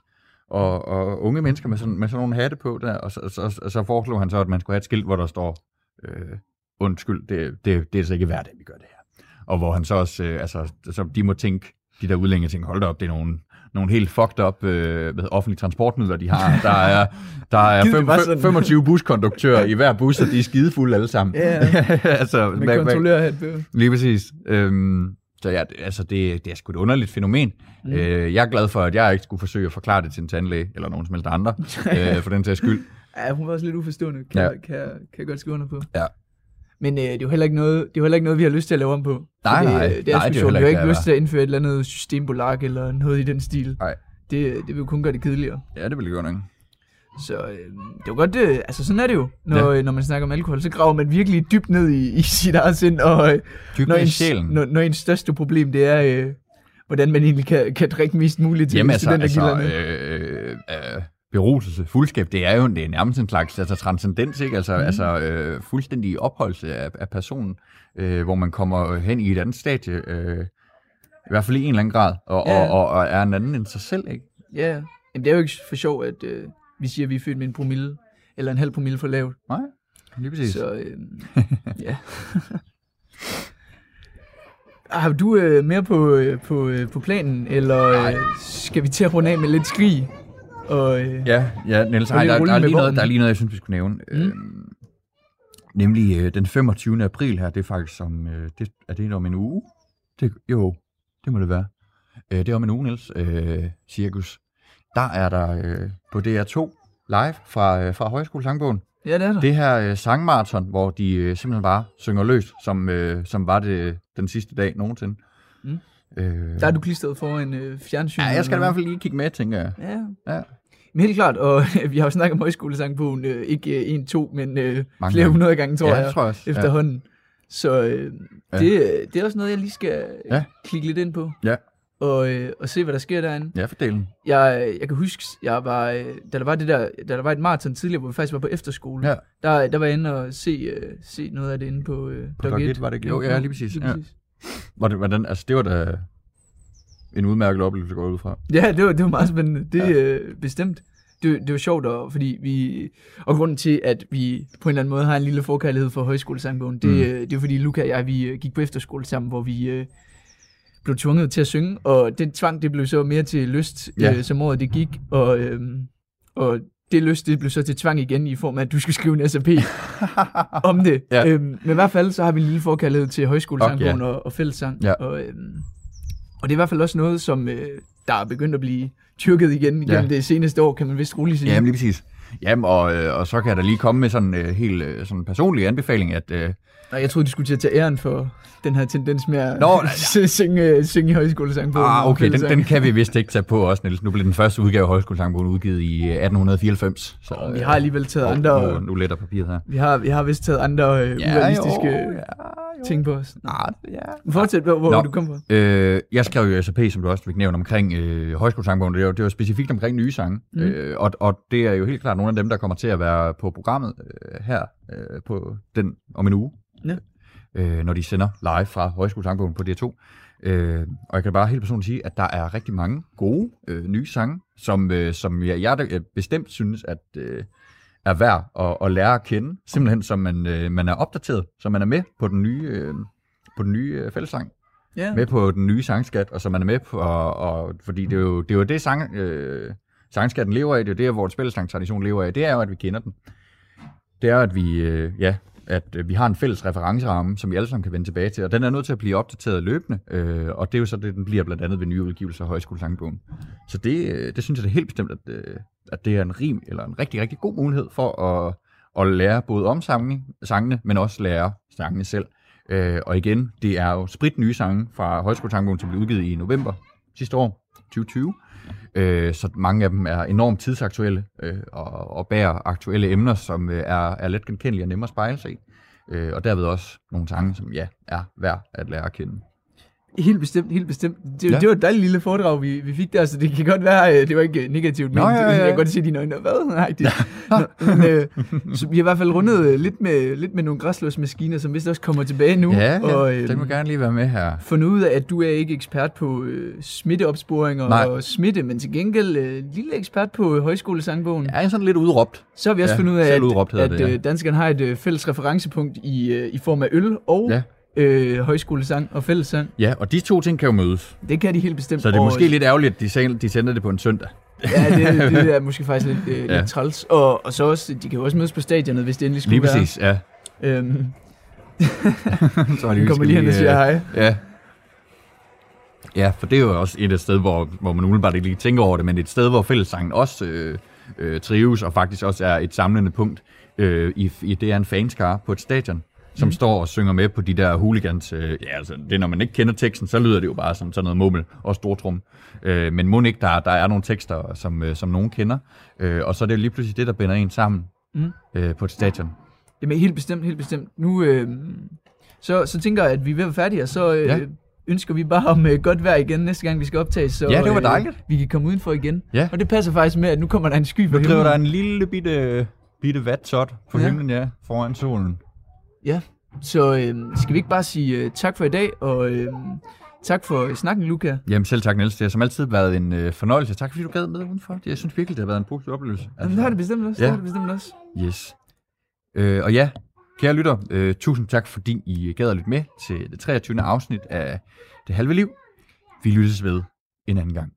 og, og unge mennesker med sådan, med sådan nogle hatte på der, og så, så, så, så foreslog han så, at man skulle have et skilt, hvor der står, øh, undskyld, det, det, det er så ikke hver vi gør det her. Og hvor han så også, øh, altså, så de må tænke, de der udlændinge tænker, hold da op, det er nogle, nogle helt fucked up øh, hvad offentlige transportmidler, de har. Der er, der er Gid fem, var fem, sådan. 25 buskonduktører i hver bus, og de er skidefulde alle sammen. Ja, altså, med på. Lige præcis. Øhm, så ja, altså det, det er sgu et underligt fænomen. Mm. Øh, jeg er glad for, at jeg ikke skulle forsøge at forklare det til en tandlæge, eller nogen som helst andre, øh, for den sags skyld. Ja, hun var også lidt uforstående, kan, ja. kan, kan jeg godt skrive under på. Ja. Men øh, det er jo heller ikke noget, det er jo heller ikke noget, vi har lyst til at lave om på. Nej, det, nej. Det, det er Nej, det er Vi har ikke det, lyst til at indføre et eller andet systembolag eller noget i den stil. Nej. Det, det vil jo kun gøre det kedeligere. Ja, det vil jeg godt nok. Så øh, det var godt, øh, altså sådan er det jo, når, ja. når man snakker om alkohol, så graver man virkelig dybt ned i, i sit eget sind, og øh, Dybt når, ens, sjælen. når, når ens største problem, det er, øh, hvordan man egentlig kan, kan drikke mest muligt til Jamen altså, altså studentergilderne. øh, øh, beruselse, fuldskab, det er jo det er nærmest en slags altså, transcendens, ikke? Altså, mm. altså øh, fuldstændig opholdelse af, af personen, øh, hvor man kommer hen i et andet stadie, øh, i hvert fald i en eller anden grad, og, Ja. og, og, og er en anden end sig selv, ikke? Ja, ja. Jamen, det er jo ikke for sjov, at øh, vi siger, at vi er født med en promille, eller en halv promille for lavt. Nej, lige præcis. Så øh, ja. Har du øh, mere på, øh, på, øh, på planen, eller øh, skal vi til at runde af med lidt skrig? Og, øh, Ja, ja Niels, ej, der, der, er lige noget, der er lige noget, jeg synes, vi skulle nævne. Mm. Øhm, nemlig øh, den 25. april her, det er faktisk om, øh, det, er det om en uge? Det, jo, det må det være. Øh, det er om en uge, Niels, øh, cirkus. Der er der øh, på DR2 live fra, øh, fra Højskolesangbogen. ja, det er der. Det her øh, sangmarathon, hvor de øh, simpelthen bare synger løs, som, øh, som var det den sidste dag nogensinde. Mm. Øh, Der er du klistret foran øh, fjernsyn. ja, jeg skal i hvert fald lige kigge med, tænker jeg. Ja. Ja. Men helt klart, og vi har jo snakket om højskolesangbogen, øh, ikke øh, en, to, men øh, Mange flere gange. hundrede gange, tror ja, jeg, tror jeg også. efterhånden. Så øh, Ja. det, øh, det er også noget, jeg lige skal Ja. ja. klikke lidt ind på. Ja. Og, øh, og se, hvad der sker derinde. Ja, fordelen. Jeg, jeg kan huske, jeg var, øh, da der var det der, da der var et maraton tidligere, hvor vi faktisk var på efterskole, Ja. der, der var jeg inde og se, øh, se noget af det inde på, øh, På Dog 1 var det? Jo, ja, lige præcis. Lige Ja. præcis. Var det, hvordan, altså, det var da en udmærket oplevelse, går ud fra. Ja, det var, det var meget spændende. Det er ja. øh, bestemt. Det, det var sjovt, og, fordi vi... Og grunden til, at vi på en eller anden måde har en lille forkærlighed for højskolesangbogen, det, Mm. mm. det er fordi Luca og jeg, vi øh, gik på efterskole sammen, hvor vi øh, blev tvunget til at synge, og den tvang, det blev så mere til lyst, Ja. ja. øh, som året det gik, og, øh, og det lyst, det blev så til tvang igen i form af, at du skulle skrive en SAP om det. Ja. Øhm, men i hvert fald, så har vi en lille forkærlighed til højskolesangbogen Okay. og, og fællessang. Ja. Og, øhm, og det er i hvert fald også noget, som øh, der er begyndt at blive tyrket igen igennem Ja. det seneste år, kan man vist roligt sige. Jamen lige præcis. Jamen, og, øh, og så kan jeg da lige komme med sådan en øh, helt øh, sådan personlig anbefaling, at øh, Nej, jeg troede, de skulle til at tage æren for den her tendens med at Nå, Nå, synge, synge i højskolesangbogen. ah, okay, den, den kan vi vist ikke tage på også, Niels. Nu blev den første udgave af Højskolesangbogen udgivet i øh, 1894. Så, Og vi har alligevel taget øh, andre... Nu, nu letter papiret her. Vi har, vi har vist taget andre øh, urealistiske ja, jo. ting på os. Nå. Ah, ja. Fortsæt, hvor, hvor Nå. du kom fra. Øh, jeg skrev jo SAP, som du også fik nævnt, omkring øh, højskolesangbogen. Det var, det var specifikt omkring nye sange. Mm. Øh, og, og det er jo helt klart nogle af dem, der kommer til at være på programmet øh, her øh, på den om en uge. Ja. Øh, når de sender live fra højskolesangbogen på DR2. Øh, og jeg kan bare helt personligt sige, at der er rigtig mange gode øh, nye sange, som, øh, som jeg, jeg bestemt synes, at øh, er værd at, at lære at kende. Simpelthen, så man, øh, man er opdateret, så man er med på den nye, øh, på den nye øh, fællessang Ja. med på den nye sangskat, og så man er med på, og, og, fordi det er jo det, er jo det sang, øh, sangskatten lever af, det er jo det, vores fællessangtradition lever af, det er jo, at vi kender den. Det er jo, at vi, øh, ja, at øh, vi har en fælles referenceramme, som vi alle sammen kan vende tilbage til, og den er nødt til at blive opdateret løbende, øh, og det er jo så det, den bliver blandt andet ved nye udgivelser af Højskolesangbogen. Så det, øh, det synes jeg det er helt bestemt, at, øh, at det er en rim, eller en rigtig, rigtig god mulighed for at, at lære både om sangene, sangene, men også lære sangene selv. Øh, og igen, det er jo sprit nye sange fra Højskolesangbogen, som blev udgivet i november sidste år, 2020. Øh, så mange af dem er enormt tidsaktuelle øh, og, og bærer aktuelle emner, som øh, er, er let genkendelige og nemme at spejle sig i. Øh, og derved også nogle sange, som ja, er værd at lære at kende. Helt bestemt, helt bestemt. Det, Ja. det var et dejligt lille foredrag, vi, vi fik der, så det kan godt være, øh, det var ikke øh, negativt, men Nå, ja, ja, ja. jeg kan godt se dine øjne. Hvad? Nej, det, Nå, men, øh, så vi har i hvert fald rundet øh, lidt med, lidt med nogle græslåsmaskiner, som vist også kommer tilbage nu. Ja, ja og, den må gerne lige være med her. fundet ud af, at du er ikke ekspert på øh, smitteopsporing og, Nej. og smitte, men til gengæld øh, lille ekspert på øh, højskolesangbogen. Ja. Jeg er sådan lidt udråbt. Så har vi også Ja, fundet ud af, udråbt at, at det, ja. øh, danskerne har et øh, fælles referencepunkt i, øh, i form af øl og Ja. Øh, højskolesang og fællessang. Ja, og de to ting kan jo mødes. Det kan de helt bestemt. Så det er Og- måske lidt ærgerligt, at de, send- de sender det på en søndag. Ja, det, det er måske faktisk lidt, øh, Ja. lidt træls. Og, og så også, de kan jo også mødes på stadionet, hvis det endelig skulle Lige være. præcis, ja. Øhm, Så er vi kommer lige hen og siger hej. Ja. Ja, for det er jo også et af sted, hvor, hvor man umiddelbart ikke lige tænker over det, men et sted, hvor fællessangen også øh, øh, trives, og faktisk også er et samlende punkt øh, i, i det er en fanskare på et stadion, som mm. står og synger med på de der hooligans. Øh, ja, altså, det når man ikke kender teksten, så lyder det jo bare som sådan noget mummel og stortrum. Øh, men må ikke, der, der er nogle tekster, som, øh, som nogen kender, øh, og så er det jo lige pludselig det, der binder en sammen Mm. øh, på et stadion. Jamen helt bestemt, helt bestemt. Nu, øh, så, så tænker jeg, at vi er ved at være færdige, og så øh, Ja. ønsker vi bare om øh, godt vejr igen næste gang, vi skal optage. Så, Ja, det var øh, dejligt. vi kan komme udenfor igen. Ja. Og det passer faktisk med, at nu kommer der en sky på Nu driver himlen. der en lille bitte, bitte vatsot på. Ja. himlen, ja, foran solen. Ja, så øh, skal vi ikke bare sige øh, tak for i dag, og øh, Tak for snakken, Luca. Jamen selv tak, Niels. Det har som altid været en øh, fornøjelse. Tak fordi du gad med udenfor. Det- Jeg synes virkelig, det har været en positiv oplevelse. Altså, Jamen, det har det bestemt også. Ja. Det har det bestemt også. Yes. Øh, og ja, kære lytter, øh, tusind tak, fordi I gad at lytte med til det 23. afsnit af Det Halve Liv. Vi lyttes ved en anden gang.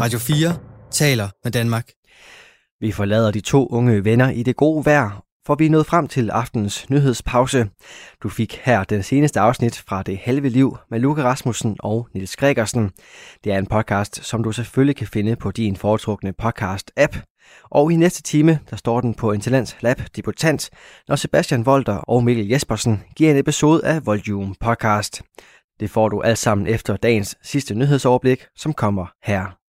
Radio 4 taler med Danmark. Vi forlader de to unge venner i det gode vejr, for vi er nået frem til aftenens nyhedspause. Du fik her den seneste afsnit fra Det Halve Liv med Luca Rasmussen og Nils Gregersen. Det er en podcast, som du selvfølgelig kan finde på din foretrukne podcast-app. Og i næste time, der står den på Intellands Lab Debutant, når Sebastian Volter og Mikkel Jespersen giver en episode af Volume Podcast. Det får du alt sammen efter dagens sidste nyhedsoverblik, som kommer her.